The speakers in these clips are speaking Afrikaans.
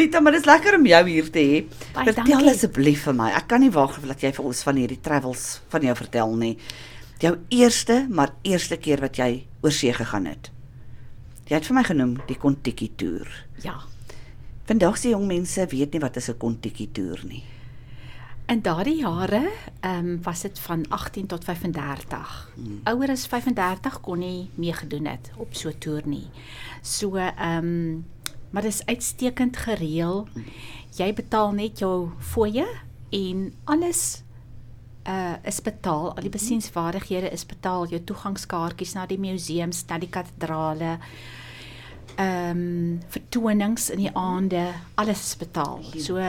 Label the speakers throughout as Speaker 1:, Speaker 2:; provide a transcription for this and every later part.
Speaker 1: Rita, maar dit is lekker om jou hier te hê. Vertel asseblief vir my. Ek kan nie wag dat jy vir ons van hierdie travels van jou vertel nie. Jou eerste, maar eerste keer wat jy oor see gegaan het. Jy het vir my genoem die Kontiki toer.
Speaker 2: Ja.
Speaker 1: Vandag se jong mense weet nie wat is 'n Kontiki toer nie.
Speaker 2: In daardie jare ehm um, was dit van 18 tot 35. Hmm. Ouer as 35 kon nie meegedoen het op so 'n toer nie. So ehm um, maar dit is uitstekend gereël. Jy betaal net jou fooie en alles uh is betaal. Al die besienswaardighede is betaal. Jou toegangskaartjies na die museums, na die kathedrale, ehm um, vertonings in die aande, alles is betaal. So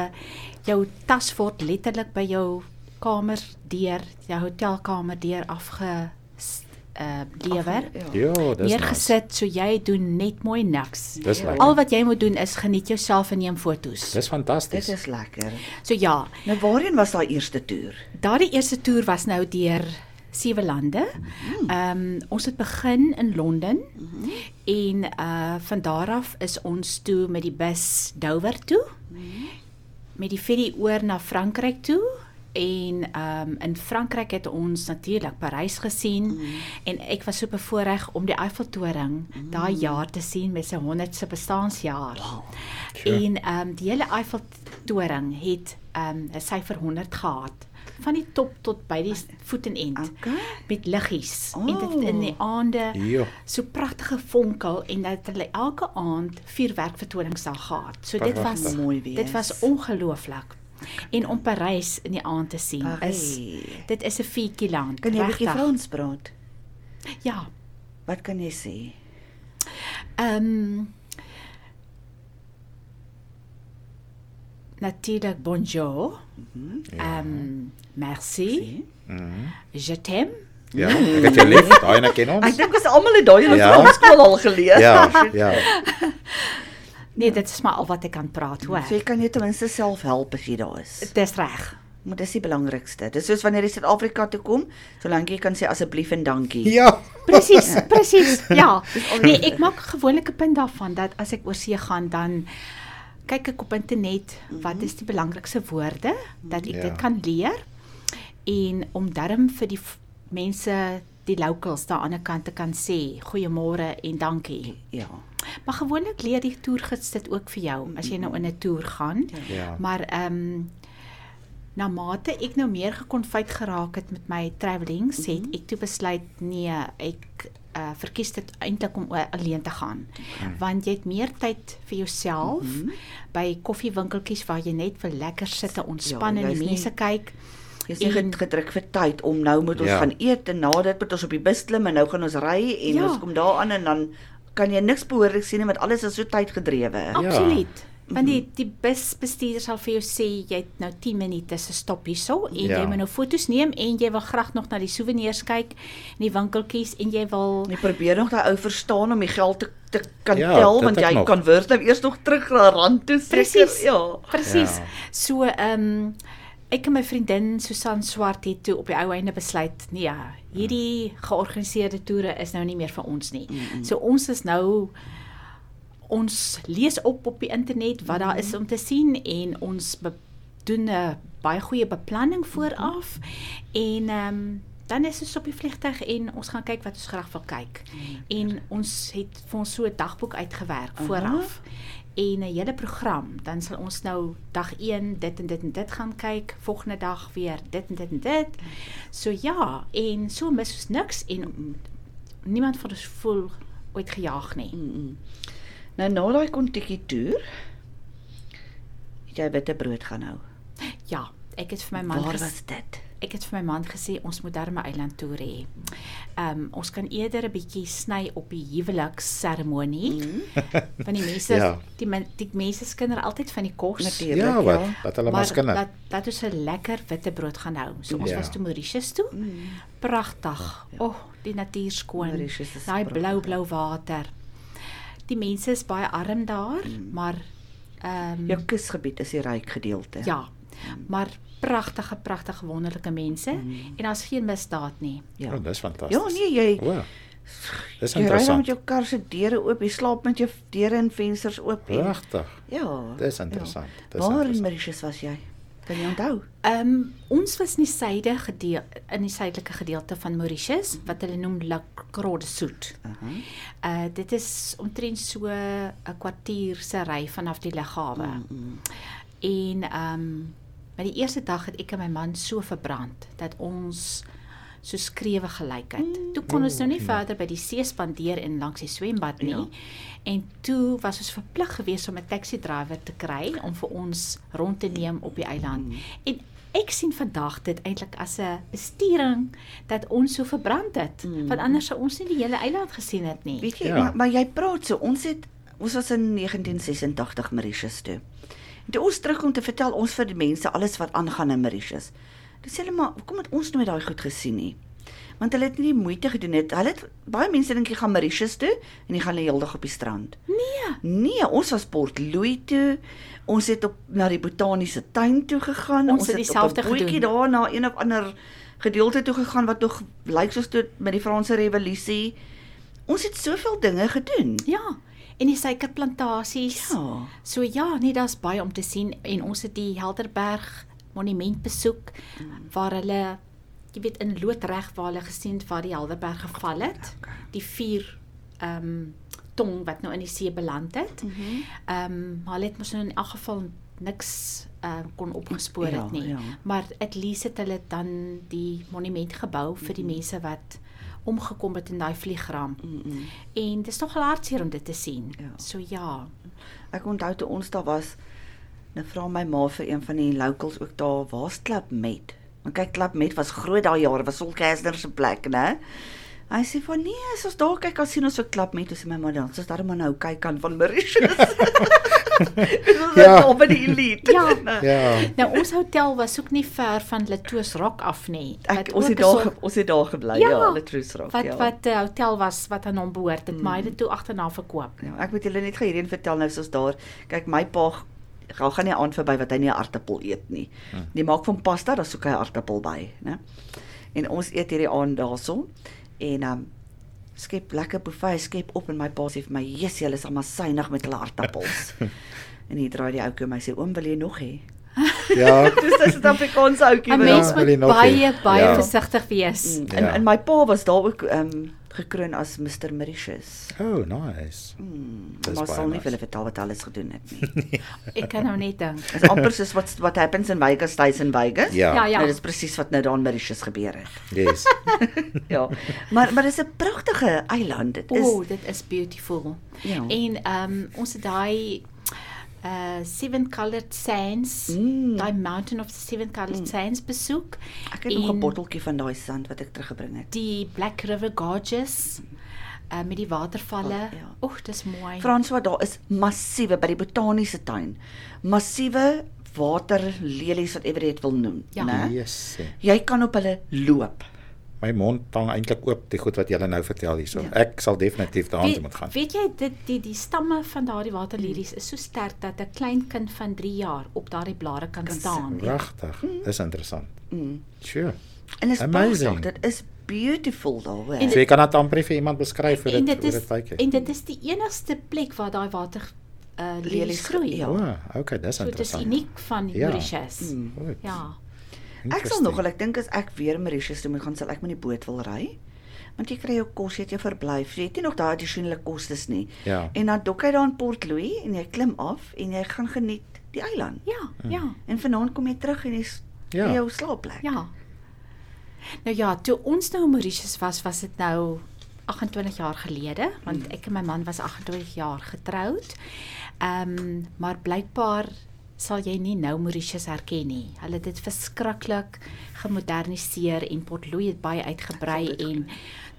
Speaker 2: jou tas word letterlik by jou kamer deur, jou hotelkamer deur afge uh lewer.
Speaker 3: Ja, dis
Speaker 2: Neergesit, so jy doen net mooi niks.
Speaker 3: Dis lekker.
Speaker 2: Al wat jy moet doen is geniet jouself en neem foto's.
Speaker 3: Dis fantasties.
Speaker 1: Dit is lekker.
Speaker 2: So ja,
Speaker 1: Nou waarheen was daai eerste toer?
Speaker 2: daardie eerste toer was nou deur sewe lande. Ehm um, ons het begin in Londen en uh van daar af is ons toe met die bus Dover toe. Met die ferry oor na Frankryk toe en ehm um, in Frankryk het ons natuurlik Parys gesien mm. en ek was so bevoorreg om die Eiffeltoring mm. daai jaar te sien met sy 100ste bestaanjaar. Wow. En ehm um, die hele Eiffeltoring het ehm um, 'n syfer 100 gehad van die top tot by die voet en end
Speaker 1: Okay.
Speaker 2: met liggies
Speaker 1: Oh.
Speaker 2: en dit in die aande
Speaker 3: Ja.
Speaker 2: so pragtige vonkel en dat hulle elke aand vuurwerk vertonings daar gehad. So dit was.
Speaker 1: Mooi wees.
Speaker 2: dit was ongelooflik. En om Parys in die aand te sien is dit is 'n fietjie land.
Speaker 1: Kan jy 'n bietjie. Frans praat?
Speaker 2: Ja.
Speaker 1: Wat kan jy sê?
Speaker 2: Ehm um, Natuurlik bonjour. Ehm um, merci. Je t'aime.
Speaker 3: Ja, ek het jou lief, daai ene ken ons.
Speaker 1: Ek dink ons almal het daai in ons
Speaker 3: Ja.
Speaker 1: ja. skool al geleer.
Speaker 3: Ja, ja.
Speaker 2: Nee, dit is maar al wat ek kan praat, hoor.
Speaker 1: So jy kan jy ten minste self help as jy daar is.
Speaker 2: Dis reg.
Speaker 1: Maar dis die belangrikste. Dis soos wanneer jy Suid-Afrika toe kom, solank jy kan sê asseblief en dankie.
Speaker 3: Ja.
Speaker 2: Presies, presies. Ja. Nee, ek maak gewoonlik 'n punt daarvan dat as ek oor see gaan dan kyk ek op internet wat is die belangrikste woorde dat ek
Speaker 3: Ja.
Speaker 2: dit kan leer en om darm vir die mense die locals daar aan die kant te kan sê goeiemôre en dankie.
Speaker 1: Ja.
Speaker 2: Maar gewoonlik leer die toergids dit ook vir jou as jy nou in 'n toer gaan.
Speaker 3: Ja.
Speaker 2: Maar ehm um, na mate ek nou meer gekonfyt geraak het met my travelings, mm -hmm. het ek toe besluit nee, ek uh verkies dit eintlik om o- alleen te gaan. Mm. Want jy het meer tyd vir jouself mm -hmm. by koffiewinkeltjies waar jy net wil lekker sit en ontspan
Speaker 1: Ja,
Speaker 2: en die
Speaker 1: nie-
Speaker 2: mense kyk.
Speaker 1: Jy's nie
Speaker 2: En-
Speaker 1: ged- gedruk vir tyd om nou moet ons
Speaker 3: Ja.
Speaker 1: ja. gaan eet en na dit moet ons op die bus klim en nou gaan ons ry en
Speaker 2: Ja.
Speaker 1: ja. ons kom daar aan en dan kan jy niks behoorlik sien nie want alles is so tydgedrewe.
Speaker 2: Absoluut. Want die die busbestuurder sal vir jou sê jy het nou 10 minute se stop hierso en
Speaker 3: Ja.
Speaker 2: jy moet nou foto's neem en jy wil graag nog na die souvenirs kyk in die winkeltjies en jy wil
Speaker 1: Jy probeer nog daai ou verstaan om die geld te, te kan
Speaker 3: Ja,
Speaker 1: ja, tel want jy
Speaker 3: nog.
Speaker 1: kan word nou eers nog terug na rand toe seker.
Speaker 2: Presies.
Speaker 1: Ja.
Speaker 2: Presies.
Speaker 3: Ja.
Speaker 2: So ehm um, ek en my vriendin Susan Swart het toe op die ou einde besluit, nee, ja, hierdie georganiseerde toere is nou nie meer vir ons nie. Mm -hmm. So ons is nou ons lees op op die internet wat daar is om te sien en ons doen 'n baie goeie beplanning vooraf en ehm um, dan is ons op die vliegtuig en ons gaan kyk wat ons graag wil kyk. En ons het vir ons so 'n dagboek uitgewerk
Speaker 1: Aha.
Speaker 2: En 'n hele program. Dan sal ons nou dag 1 dit en dit en dit gaan kyk, volgende dag weer dit en dit en dit. So ja, en so mis ons niks en niemand van ons voel ooit gejaag nie.
Speaker 1: Nou na daai Kontiki toer het jy witte brood gaan hou.
Speaker 2: Ja, ek het vir my man
Speaker 1: Waar was dit?
Speaker 2: Ek het vir my man gesê ons moet darm 'n eiland toer hê. Ehm um, ons kan eerder 'n bietjie sny op die huweliksseremonie. Mm. Want die mense
Speaker 3: Ja.
Speaker 2: die men, die mense skinder altyd van die kos.
Speaker 1: Natuurlik.
Speaker 3: Ja, wat?
Speaker 1: ja.
Speaker 3: Dat hulle maar
Speaker 2: Maar
Speaker 3: skinder.
Speaker 2: dat dat ons 'n lekker witte brood gaan hou. So ons
Speaker 3: Ja.
Speaker 2: was toe Mauritius toe.
Speaker 1: Mm.
Speaker 2: Pragtig. O, oh, die natuur skoon.
Speaker 1: Is
Speaker 2: Daai blou blou water. Die mense is baie arm daar, maar ehm
Speaker 1: Jou kusgebied is die ryk gedeelte.
Speaker 2: ja, maar pragtige pragtige wonderlike mense
Speaker 1: Mm.
Speaker 2: en daar's geen misdaad nie.
Speaker 1: Ja.
Speaker 3: Oh, dis fantasties.
Speaker 1: Ja, nee, jy
Speaker 3: O, Dis
Speaker 1: Jy ry met
Speaker 3: interessant.
Speaker 1: jou kar se deure oop, jy slaap met jou deure en vensters oop.
Speaker 3: Regtig.
Speaker 1: Ja.
Speaker 3: Dis interessant. Dis
Speaker 1: Waar in
Speaker 3: interessant.
Speaker 1: Mauritius was jy? Kan jy onthou?
Speaker 2: Ehm um, ons was in die suide gedeel in die suidelike gedeelte van Mauritius wat hulle noem La Croix de Sud.
Speaker 1: Aha.
Speaker 2: Uh dit is omtrent so 'n kwartier se ry vanaf die lughawe.
Speaker 1: Mm, mm.
Speaker 2: En ehm um, by die eerste dag het ek en my man so verbrand dat ons so skrewe gelyk het. Toe kon ons nou nie verder by die see spandeer en langs die swembad nie.
Speaker 1: Ja.
Speaker 2: En toe was ons verplig geweest om 'n taxi drywer te kry om vir ons rond te neem op die eiland.
Speaker 1: Mm.
Speaker 2: En ek sien vandag dit eintlik as 'n bestuuring dat ons so verbrand het.
Speaker 1: Mm.
Speaker 2: Want anders sou ons nie die hele eiland gesien het nie.
Speaker 1: Weet jy,
Speaker 3: Ja.
Speaker 1: maar, maar jy praat so, ons het ons was in 1986 Mauritius toe. Toe ons terugkom te vertel ons vir die mense alles wat aangaan in Mauritius. Dis hulle maar, hoekom het ons nooit daai goed gesien nie? Want hulle het nie die moeite gedoen het. Hulle het baie mense dink jy gaan Mauritius toe en jy gaan die hele dag op die strand.
Speaker 2: Nee.
Speaker 1: Nee, ons was Port Louis toe. Ons het op na die botaniese tuin toe gegaan.
Speaker 2: Ons het dieselfde
Speaker 1: op 'n bootjie
Speaker 2: gedoen.
Speaker 1: daar na een of ander gedeelte toe gegaan wat nog lyk soos toe met die Franse revolusie. Ons het soveel dinge gedoen.
Speaker 2: Ja. En die suikerplantasies.
Speaker 1: Ja.
Speaker 2: So ja, nee, daar's baie om te sien en ons het die Helderberg monument besoek waar hulle jy weet in loodreg waar hulle gesien het waar die Helderberg geval het. Die vier ehm um, tong wat nou in die see beland het.
Speaker 1: Mhm.
Speaker 2: Ehm um, maar hulle het mos nou in elk geval niks ehm uh, kon opgespoor
Speaker 1: Ja,
Speaker 2: het nie.
Speaker 1: ja.
Speaker 2: Maar at least het hulle dan die monument gebou vir die mense wat omgekom het in daai vliegramp.
Speaker 1: Mm -mm.
Speaker 2: En dit is nog hartseer om dit te sien.
Speaker 1: Ja.
Speaker 2: So ja.
Speaker 1: Ek onthou toe ons daar was, nou vra my ma vir een van die locals ook daar, waar's Klap Met? Want kyk Klap Met was groot daai jare, was Sol Kastner se plek, né? Hy sê van nee, as ons daar kyk, dan sien ons so Klap Met, dis my ma dan, soos daar maar nou kyk kan van Mauritius. Dit was
Speaker 3: Ja.
Speaker 1: ja. op by die elite.
Speaker 2: Ja.
Speaker 3: Ja.
Speaker 2: Nou ons hotel was ook nie ver van Latoos Rock af nie.
Speaker 1: Ek ons het
Speaker 2: 'n
Speaker 1: daar ons het daar gebly,
Speaker 2: Ja,
Speaker 1: ja, Latrus Rock,
Speaker 2: wat
Speaker 1: ja.
Speaker 2: wat 'n hotel was wat aan hom behoort het, mm. maar hy het dit toe agterna verkoop.
Speaker 1: Ja, ek moet julle net gou hierheen vertel nou soos daar. Kyk, my pa gaan gaan nie aan verby wat hy nie 'n aartappel eet nie.
Speaker 3: Hm.
Speaker 1: Die maak van pasta, dan soek hy 'n aartappel by, né? En ons eet hierdie aand daarso en um skep lekker buffet, skep op en my pa sê vir my, "Jesus, julle is almal suinig met hulle aartappels." en hier draai die ouetjie my sê, "Oom, wil jy nog hê?"
Speaker 3: Ja.
Speaker 1: Dis 'n Suid-Afrikaanse ouetjie wat
Speaker 2: Mens moet
Speaker 3: wil jy nog
Speaker 2: baie baie
Speaker 3: Ja.
Speaker 2: versigtig wees.
Speaker 1: Mm, En
Speaker 3: Ja.
Speaker 1: en my pa was daar ook um gekroon as Mr Mauritius.
Speaker 3: Oh, nice.
Speaker 1: Hmm, maar sal nie
Speaker 3: nice.
Speaker 1: vir hulle vertel wat alles gedoen het nie.
Speaker 2: Ek kan nou net dink.
Speaker 1: Dis amper soos wat what happens in Vegas stays in Vegas.
Speaker 3: Ja.
Speaker 2: Ja, ja.
Speaker 1: Nou, dis presies wat nou daar in Mauritius gebeur het.
Speaker 3: Yes.
Speaker 1: Ja. Maar maar dis 'n pragtige eiland. Dit
Speaker 2: O,
Speaker 1: is
Speaker 2: oh, dit is beautiful.
Speaker 1: Ja.
Speaker 2: En ehm um, ons het daai uh Seven Colored Sands,
Speaker 1: Mm.
Speaker 2: daai Mountain of the Seven Colored Sands besoek.
Speaker 1: ek het nog 'n botteltjie van daai sand wat ek teruggebring het.
Speaker 2: Die Black River Gorges uh met die watervalle.
Speaker 1: Oh, ja.
Speaker 2: Oeg, dis mooi.
Speaker 1: Franswa, daar is massiewe by die botaniese tuin. Massiewe waterlelies wat ewer jy dit wil noem,
Speaker 2: Ja.
Speaker 1: né?
Speaker 3: Yes.
Speaker 1: Jy kan op hulle loop.
Speaker 3: My mond hang eintlik oop die goed wat jy nou vertel hierso.
Speaker 1: Ja.
Speaker 3: Ek sal definitief daartoe moet gaan.
Speaker 2: weet jy dit die die stamme van daardie waterlelies is so sterk dat 'n klein kind van 3 jaar op daardie blare kan,
Speaker 1: Kan
Speaker 2: staan.
Speaker 1: sit,
Speaker 3: Regtig. Dis interessant.
Speaker 1: Mm.
Speaker 3: Sure.
Speaker 1: En is
Speaker 3: Amazing.
Speaker 1: pragtig. Dit is beautiful daar, hoor.
Speaker 2: En
Speaker 3: So jy kan dit amper vir iemand beskryf hoe dit
Speaker 2: dit
Speaker 3: hoe
Speaker 2: is
Speaker 3: dit lyk.
Speaker 2: en dit is die enigste plek waar daai water uh lelies groei.
Speaker 1: ja.
Speaker 3: Oh, okay, dis
Speaker 2: So dit is
Speaker 3: interessant.
Speaker 2: uniek van
Speaker 3: Ja.
Speaker 2: Mauritius.
Speaker 1: Mm.
Speaker 3: Goed.
Speaker 2: Ja.
Speaker 1: Ek sal nogal, ek dink as ek weer Mauritius toe moet gaan, sal ek met die boot wil ry. Want jy kry jou kos, jy het jou verblyf, jy het nie nog daai addisionele kostes nie.
Speaker 3: Ja.
Speaker 1: En dan dok jy daar in Port Louis en jy klim af en jy gaan geniet die eiland.
Speaker 2: Ja, ja,
Speaker 1: En vanaand kom jy terug en jy's
Speaker 3: Ja.
Speaker 1: in jou slaapplek.
Speaker 2: ja. Nou ja, toe ons nou in Mauritius was, was dit nou 28 jaar gelede, want ek en my man was 28 jaar getroud. Ehm, um, maar blykbaar sal jy nie nou Mauritius herken nie. Hulle het dit verskriklik gemoderniseer en Port Louis het baie uitgebrei en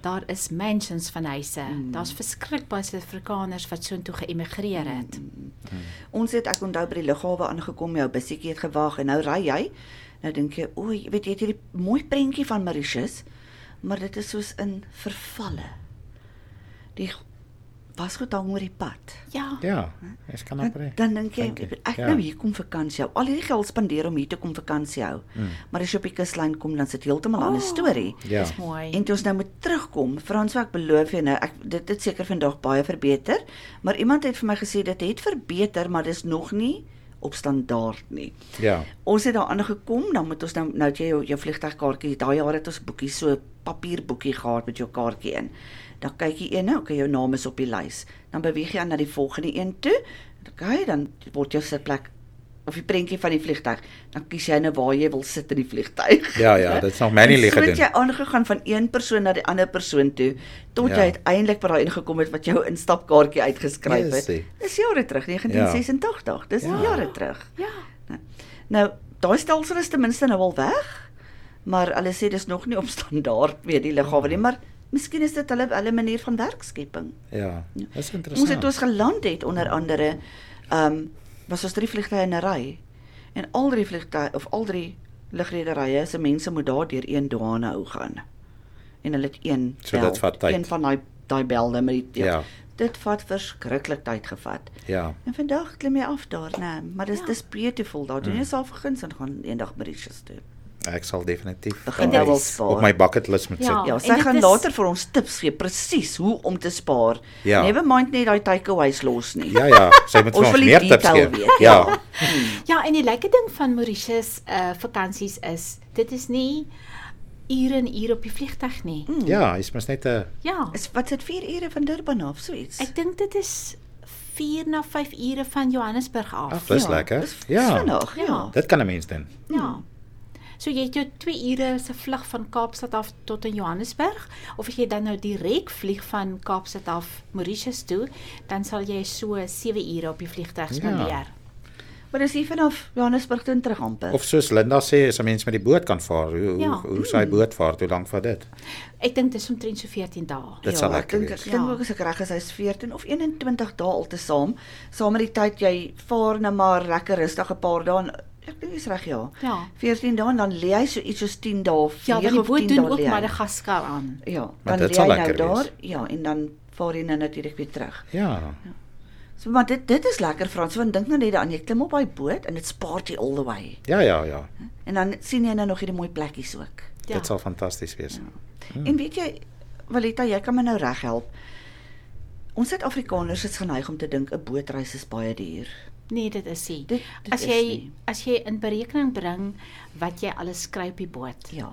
Speaker 2: daar is mansions van huise. Mm. Daar's verskriklik baie Suid-Afrikaners wat soontoe geëmigreer het. Mm.
Speaker 1: Ons het ek onthou by die lughawe aangekom, jou bussietjie het gewag en nou ry jy. Nou dink jy, o, jy weet jy het hierdie mooi prentjie van Mauritius, maar dit is soos in vervalle. Die was goed hang oor die pad.
Speaker 2: Ja.
Speaker 3: Ja, ek kan
Speaker 1: Dan,
Speaker 3: amper.
Speaker 1: dan dink jy
Speaker 3: Dankie.
Speaker 1: ek
Speaker 3: Ja.
Speaker 1: nou hier kom vakansie hou. Al hierdie geld spandeer om hier te kom vakansie hou.
Speaker 3: Mm.
Speaker 1: Maar as jy op die kuslyn kom dan sit heeltemal 'n
Speaker 2: Oh.
Speaker 1: ander storie.
Speaker 3: Ja.
Speaker 2: Dis mooi.
Speaker 1: En toe ons nou moet terugkom, Frans, ek beloof jou nou, ek dit het seker vandag baie verbeter, maar iemand het vir my gesê dit het verbeter, maar dis nog nie op standaard nie.
Speaker 3: Ja.
Speaker 1: Ons het daar aangekom, dan moet ons nou nou het jy jou, jou vliegtuigkaartjie, daai jaar het ons boekie so papierboekie gehad met jou kaartjie in. Dan kyk jy een, okay, jou naam is op die lys. Dan beweeg jy aan na die volgende een toe. Okay, dan word jou sitplek of die prentjie van die vliegtuig. Dan kies jy nou waar jy wil sit in die vliegtuig.
Speaker 3: Ja, ja, dit is nog manually
Speaker 1: En so het
Speaker 3: gedoen.
Speaker 1: jy aangegaan van een persoon na die ander persoon toe tot
Speaker 3: Ja.
Speaker 1: jy uiteindelik by daai ingekom het wat jou instapkaartjie uitgeskryf het.
Speaker 3: Jessie.
Speaker 1: Dis jare terug, 1986. Dis
Speaker 3: Ja.
Speaker 1: jare terug.
Speaker 2: Ja.
Speaker 1: Nou, daai stelsel is ten minste nou al weg. Maar hulle sê dis nog nie op standaard weet die lughawe nie, maar miskien is dit hulle hulle manier van werkskepping.
Speaker 3: Ja. Dis
Speaker 1: Ons het
Speaker 3: interessant.
Speaker 1: ons geland het onder andere ehm um, was ons drie vliegtye in 'n ry. En al drie vliegtye of al drie lugrederye se mense moet daar deur een douane hou gaan. En hulle het een
Speaker 3: So dit vat tyd.
Speaker 1: een van daai daai belde met die
Speaker 3: Ja.
Speaker 1: Dit vat verskriklik tyd gevat.
Speaker 3: Ja.
Speaker 1: En vandag klim jy af daar, né? Maar dis
Speaker 2: Ja.
Speaker 1: dis beautiful daar.
Speaker 3: Mm.
Speaker 1: Doen jy self verguns en gaan eendag Mauritius toe.
Speaker 3: Ek sal definitief
Speaker 2: is
Speaker 1: spaar.
Speaker 3: op my bucket list moet sit.
Speaker 2: Ja.
Speaker 1: Ja,
Speaker 2: en
Speaker 1: sy gaan
Speaker 2: is-
Speaker 1: later vir ons tips gee presies hoe om te spaar.
Speaker 3: Ja.
Speaker 1: Never mind net daai takeaways los nie.
Speaker 3: Ja, ja, sy moet vir
Speaker 1: Ons
Speaker 3: meer tips gee.
Speaker 1: weet,
Speaker 3: Ja.
Speaker 1: ja.
Speaker 2: Ja, en die lekker ding van Mauritius uh vakansies is dit is nie ure en ure op die vliegtuig nie.
Speaker 1: Mm.
Speaker 3: Ja, jy's mos net 'n
Speaker 2: Ja.
Speaker 1: Is wat sit 4 ure van Durban af, so iets.
Speaker 2: Ek dink dit is 4 na 5 ure van Johannesburg af.
Speaker 3: Ag, dis lekker.
Speaker 1: Dis,
Speaker 3: Ja.
Speaker 1: Vinnig, ja.
Speaker 2: Ja.
Speaker 3: dit kan 'n mens doen.
Speaker 2: Ja. So jy het jou 2 ure se vlug van Kaapstad af tot in Johannesburg of as jy dan nou direk vlieg van Kaapstad af Mauritius toe, dan sal jy so 7 ure op die vliegtuig spandeer.
Speaker 1: Maar dis hier vanaf Johannesburg toe terug amper.
Speaker 3: Of soos Linda sê, as 'n mens met die boot kan vaar, hoe
Speaker 2: Ja.
Speaker 3: hoe, hoe sy boot vaar, hoe lank vat dit?
Speaker 2: Ek dink dis omtrent so 14 dae.
Speaker 3: Dit sal
Speaker 1: ja,
Speaker 3: lekker
Speaker 1: ek dink
Speaker 3: wees.
Speaker 1: ek dink
Speaker 2: Ja.
Speaker 1: ook as ek reg is, hy's 14 of 21 dae altesaam. Saam met die tyd jy vaar net maar lekker rustig 'n paar dae. Ek dink jy's reg ja.
Speaker 2: Ja.
Speaker 1: 14 dae en dan lê hy so iets soos 10 dae of
Speaker 2: Ja,
Speaker 1: 9
Speaker 2: want die
Speaker 1: of
Speaker 2: boot
Speaker 1: 10
Speaker 2: doen
Speaker 1: dae
Speaker 2: ook
Speaker 1: lê hy.
Speaker 2: Madagaskar aan.
Speaker 1: Ja,
Speaker 3: Maar
Speaker 1: dan lê hy nou daar.
Speaker 3: wees.
Speaker 1: Ja, en dan vaar jy nou natuurlik weer terug.
Speaker 3: Ja.
Speaker 1: So maar dit dit is lekker Frans, want dink nou net daaraan, jy klim op daai boot en dit spaar jy all the way.
Speaker 3: Ja, ja, ja.
Speaker 1: En dan sien jy nou nog hierdie mooi plekkies ook.
Speaker 2: Ja.
Speaker 3: Dit sal fantasties wees.
Speaker 1: Hmm. En weet jy, Walita, jy kan my nou reghelp. Ons Suid-Afrikaners is geneig om te dink 'n bootreis is baie duur.
Speaker 2: Nee, dit is nie.
Speaker 1: Dit, dit
Speaker 2: as jy
Speaker 1: nie.
Speaker 2: as jy in berekening bring wat jy alles kry op die boot.
Speaker 1: ja,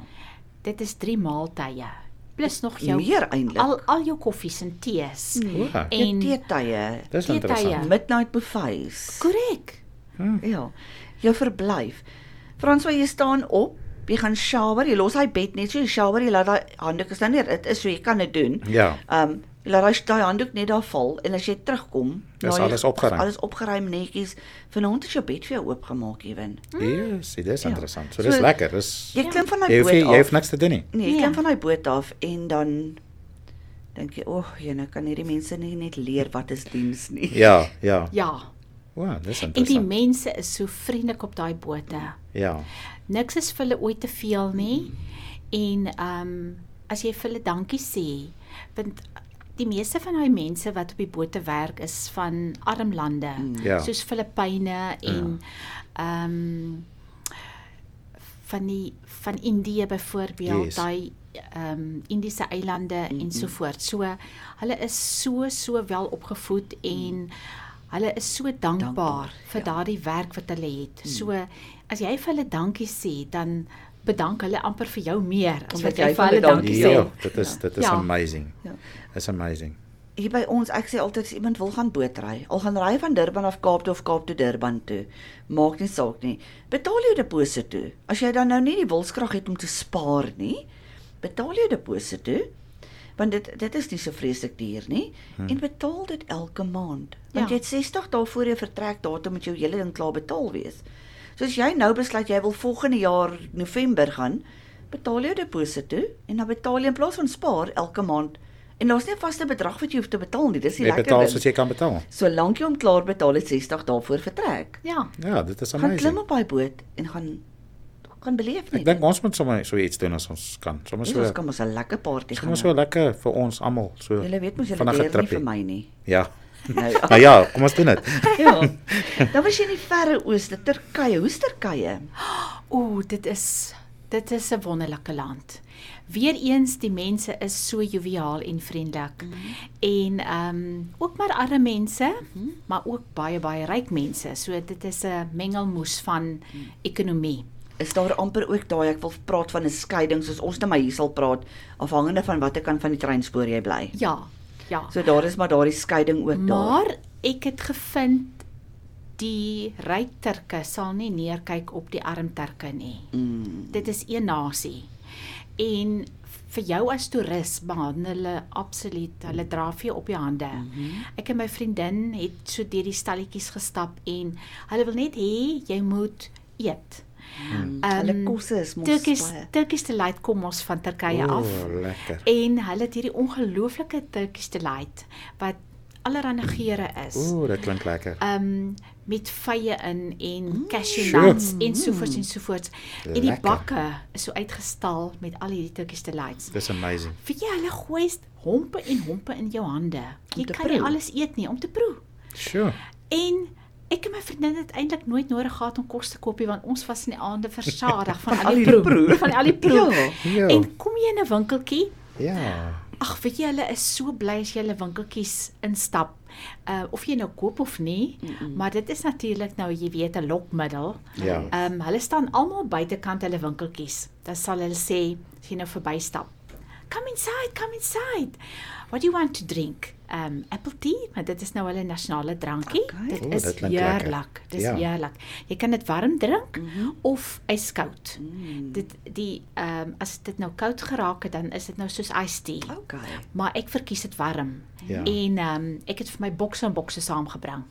Speaker 2: Dit is 3 maaltye plus nog jou
Speaker 1: meer eintlik.
Speaker 2: al al jou koffies en tees.
Speaker 1: nee.
Speaker 3: O,
Speaker 1: en teetye,
Speaker 3: Dis interessant.
Speaker 1: midnight buffets.
Speaker 2: Korrek.
Speaker 3: Hm.
Speaker 1: Ja. Jou verblyf. Frans, waar jy staan op, jy gaan shower, jy los hy bed net so, jy shower, jy laat daai handdoek is nou nie, dit is so jy kan dit doen.
Speaker 3: Ja.
Speaker 1: Ehm um, jy laat daai daai handdoek net daar val en as jy terugkom, na jy-
Speaker 3: alles opgeruim.
Speaker 1: Alles opgeruim netjies. Vanaand is jou bed vir jou oopgemaak ewen.
Speaker 3: Yes, dit is
Speaker 1: Ja.
Speaker 3: interessant. So
Speaker 1: So,
Speaker 3: dis lekker. Dis
Speaker 1: Jy klim van
Speaker 3: jy
Speaker 1: daai boot
Speaker 3: nie,
Speaker 1: af.
Speaker 3: jy hoef niks te doen nie.
Speaker 1: Nee, jy
Speaker 2: Nee.
Speaker 1: klim van daai boot af en dan dink jy, "O, oh, jene, kan hierdie mense nie net leer wat is diens nie."
Speaker 3: Ja, ja.
Speaker 2: Ja.
Speaker 3: Wow, dis
Speaker 2: En die
Speaker 3: interessant.
Speaker 2: mense is so vriendelik op daai bote.
Speaker 3: Ja.
Speaker 2: Niks is vir hulle ooit te veel nie. En ehm um, as jy vir hulle dankie sê, want die meeste van daai mense wat op die bote werk is van arm lande,
Speaker 3: Ja.
Speaker 2: soos Filippyne en ehm um, van die van Indië byvoorbeeld,
Speaker 3: Yes.
Speaker 2: daai ehm um, Indiese eilande mm -hmm. en so voort. So hulle is so so wel opgevoed en hulle is so dankbaar,
Speaker 1: Dankbaar,
Speaker 2: vir
Speaker 1: ja.
Speaker 2: daardie werk wat hulle het. So as jy vir hulle dankie sê, dan bedank hulle amper vir jou meer as wat
Speaker 1: jy
Speaker 2: jy
Speaker 1: vir
Speaker 2: hulle dankie sê.
Speaker 3: Ja, dit is dit is
Speaker 2: Ja.
Speaker 3: amazing.
Speaker 1: Ja.
Speaker 3: Is amazing.
Speaker 1: Hier by ons, ek sê altyd as iemand wil gaan bootry, al gaan ry van Durban af Kaap toe of Kaap toe Durban toe, maak nie saak nie. Betaal jou deposito toe. As jy dan nou nie die wilskrag het om te spaar nie, betaal jou deposito toe. Want dit dit is nie so vreeslik duur nie hmm. en betaal dit elke maand. Want
Speaker 2: Ja.
Speaker 1: jy het 60 dae voor jou vertrekdatum met jou hele ding klaar betaal wees. So as jy nou besluit jy wil volgende jaar November gaan, betaal jou deposito toe en dan betaal jy in plaas van spaar elke maand. En daar's nie 'n vaste bedrag wat jy hoef te betaal nie. Dis die
Speaker 3: Jy
Speaker 1: lekker
Speaker 3: betaal
Speaker 1: ding.
Speaker 3: soos jy kan betaal.
Speaker 1: Solank jy hom klaar betaal het 60 dae voor vertrek.
Speaker 2: Ja.
Speaker 3: Ja, dit is
Speaker 1: Gaan klim
Speaker 3: amazing.
Speaker 1: op daai boot en gaan gaan beleef nie.
Speaker 3: Ek dink ons moet sommer so iets doen as ons kan. Sommer so
Speaker 1: ons kan mos 'n lekker party gaan.
Speaker 3: sommer so lekker vir ons almal so.
Speaker 1: Julle weet mos
Speaker 3: vinnige
Speaker 1: leer nie vir my nie.
Speaker 3: Ja.
Speaker 1: Nou,
Speaker 3: Nou ja, kom ons doen dit.
Speaker 1: ja. Dan was jy in die verre ooste, Turkye. Hoe's Turkye?
Speaker 2: Ooh, dit is dit is 'n wonderlike land. Weereens die mense is so joviaal en vriendelik. Mm -hmm. En ehm um, ook maar arme mense, mm -hmm. maar ook baie baie ryk mense. So dit is 'n mengelmoes van mm. ekonomie.
Speaker 1: Is daar amper ook daai ek wil praat van 'n skeiding soos ons net maar hier sal praat afhangende van watter kant van die treinspoor jy bly.
Speaker 2: Ja. Ja.
Speaker 1: So daar is maar daardie skeiding ook daar.
Speaker 2: Maar ek het gevind die ryk Turke sal nie neerkyk op die arm Turke nie.
Speaker 1: Mm.
Speaker 2: Dit is een nasie. En vir jou as toerist behandel hulle absoluut, hulle dra vir jou op die hande. Mm -hmm. Ek en my vriendin het so deur die stalletjies gestap en hulle wil net hê jy moet eet.
Speaker 1: Mm.
Speaker 2: Ehm,
Speaker 1: Hulle kosse is mos
Speaker 2: Turkish
Speaker 1: baie.
Speaker 2: Turkish delight kom ons van Turkye af.
Speaker 3: Ooh, lekker.
Speaker 2: En hulle het hierdie ongelooflike Turkish delight wat allerlei geure is.
Speaker 3: Ooh, dit klink lekker.
Speaker 2: Ehm um, met vye in en
Speaker 1: Mm.
Speaker 2: cashew
Speaker 3: Sure.
Speaker 2: nuts en sovoorts en sovoorts. En die
Speaker 3: Lekker.
Speaker 2: bakke is so uitgestal met al hierdie Turkish delights.
Speaker 3: Dis amazing.
Speaker 2: Weet jy, hulle gooi hompe en hompe in jou hande. Jy kan nie
Speaker 1: proe.
Speaker 2: alles eet nie om te proe.
Speaker 3: Sure.
Speaker 2: En ek en my vriendin het eintlik nooit nodig gehad om kos te koop nie want ons was in die aande versadig van,
Speaker 1: al
Speaker 2: al die proe,
Speaker 1: proe.
Speaker 2: van al die proe.
Speaker 1: Ja.
Speaker 3: Ja.
Speaker 2: En kom jy in 'n winkeltjie
Speaker 3: Ja.
Speaker 2: Ag, weet jy, hulle is so bly as jy hulle winkeltjies instap. Uh of jy nou koop of nie, mm -mm. maar dit is natuurlik nou jy weet 'n lokmiddel.
Speaker 3: Ja.
Speaker 2: Ehm um, hulle staan almal buitekant hulle winkeltjies. Dan sal hulle sê as jy nou verbystap. Come inside, come inside. What do you want to drink? Um apple tea, want dit is nou hulle nasionale drankie.
Speaker 1: Okay.
Speaker 2: Dit is
Speaker 3: dit klink lekker.
Speaker 2: heerlik. Dis
Speaker 3: Ja.
Speaker 2: heerlik. Jy kan dit warm drink mm. -hmm. of yskoud.
Speaker 1: Mm.
Speaker 2: Dit die um, as dit nou koud geraak het, dan is dit nou soos iced tea.
Speaker 1: Okay.
Speaker 2: Maar ek verkies dit warm.
Speaker 3: Ja.
Speaker 2: En um, ek het vir my bokse en bokse saamgebring.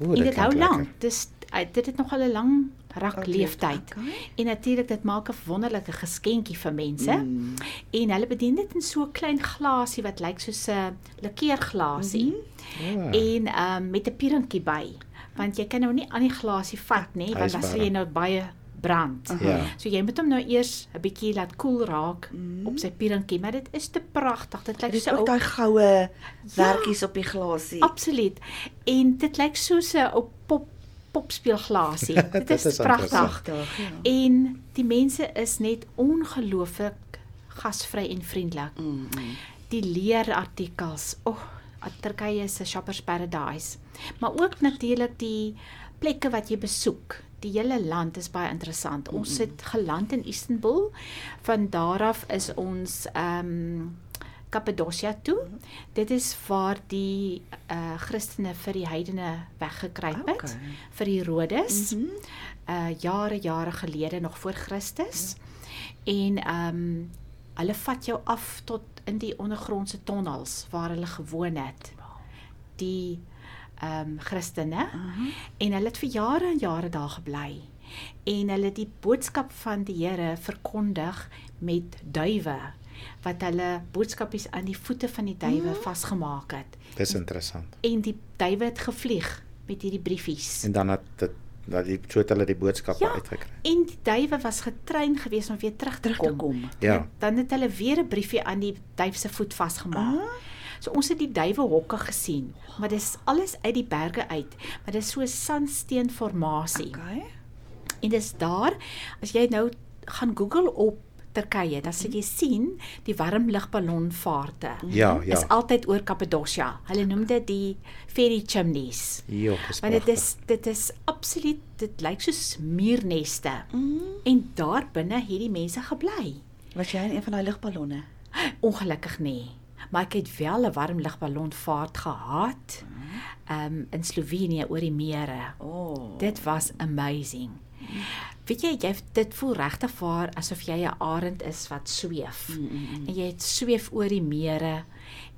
Speaker 3: Ooh,
Speaker 2: En dit hou
Speaker 3: klink
Speaker 2: lank.
Speaker 3: lekker.
Speaker 2: Dis uh, dit het nog al 'n lang rak
Speaker 1: Rak
Speaker 2: leeftyd.
Speaker 1: okay.
Speaker 2: En natuurlik dit maak 'n wonderlike geskenkie vir mense.
Speaker 1: Mm.
Speaker 2: En hulle bedien dit in so 'n klein glasie wat lyk soos 'n likeerglasie. Mm
Speaker 3: Ja.
Speaker 2: En ehm um, met 'n pierentjie by. Want jy kan nou nie aan die glasie vat nie, want dan sal jy nou baie brand.
Speaker 3: Ja.
Speaker 2: So jy moet hom nou eers 'n bietjie laat koel raak
Speaker 1: Mm.
Speaker 2: op sy pierentjie, maar dit is te pragtig. Dit lyk so
Speaker 1: ook daai goue werkies op die glasie.
Speaker 2: Absoluut. En dit lyk soos 'n op pop popspeelglasie. dit is,
Speaker 3: is
Speaker 2: pragtig.
Speaker 1: Ja.
Speaker 2: En die mense is net ongelooflik gasvry en vriendelik.
Speaker 1: Mm. mm.
Speaker 2: Die leerartikels. O, oh, Turkye is 'n shoppers paradise. Maar ook natuurlik die plekke wat jy besoek. Die hele land is baie interessant. Ons het geland in Istanbul. Van daar af is ons ehm um, Kappadosia toe. Dit is waar die uh Christene vir die heidene weggekruip het
Speaker 1: Okay.
Speaker 2: vir Herodes.
Speaker 1: Mhm.
Speaker 2: uh jare jare gelede nog voor Christus. En ehm um, hulle vat jou af tot in die ondergrondse tonnels waar hulle gewoon het. Die ehm um, Christene
Speaker 1: Aha.
Speaker 2: en hulle het vir jare en jare daar gebly. En hulle het die boodskap van die Here verkondig met duwe wat hulle boodskapies aan die voete van die duwe
Speaker 1: Mhm.
Speaker 2: vasgemaak het.
Speaker 3: Dis interessant.
Speaker 2: En die duwe het gevlieg met hierdie briefies.
Speaker 3: En dan het dit dat die so het hulle die boodskappe
Speaker 2: Ja.
Speaker 3: uitgekry.
Speaker 2: En die duwe was getrein geweest om weer terug te
Speaker 1: Terug te
Speaker 2: kom.
Speaker 1: kom.
Speaker 3: Ja.
Speaker 2: Dan het hulle weer 'n briefie aan die duif se voet vasgemaak.
Speaker 1: Ah.
Speaker 2: So ons het die duwe hokke gesien, maar dis alles uit die berge uit. Maar dis so sandsteenformasie.
Speaker 1: Okay.
Speaker 2: En dis daar as jy nou gaan Google op Turkye, dan sal jy sien die warm lugballonvaarte.
Speaker 3: Ja, ja.
Speaker 2: Is altyd oor Kappadosia. Hulle noem dit die ferry chimneys.
Speaker 3: Jo,
Speaker 2: Want dit is dit is absoluut dit lyk soos muurneste.
Speaker 1: Mm.
Speaker 2: En daar binne het die mense gebly.
Speaker 1: Was jy in een van daai lugballonne?
Speaker 2: Ongelukkig nie. Maar ek het wel 'n warm lugballonvaart gehad. Um in Slovenië oor die mere.
Speaker 1: O. Oh.
Speaker 2: Dit was amazing. Weet jy, jy dit voel regtig vir asof jy 'n arend is wat sweef.
Speaker 1: Mm, mm, mm.
Speaker 2: En jy het sweef oor die mere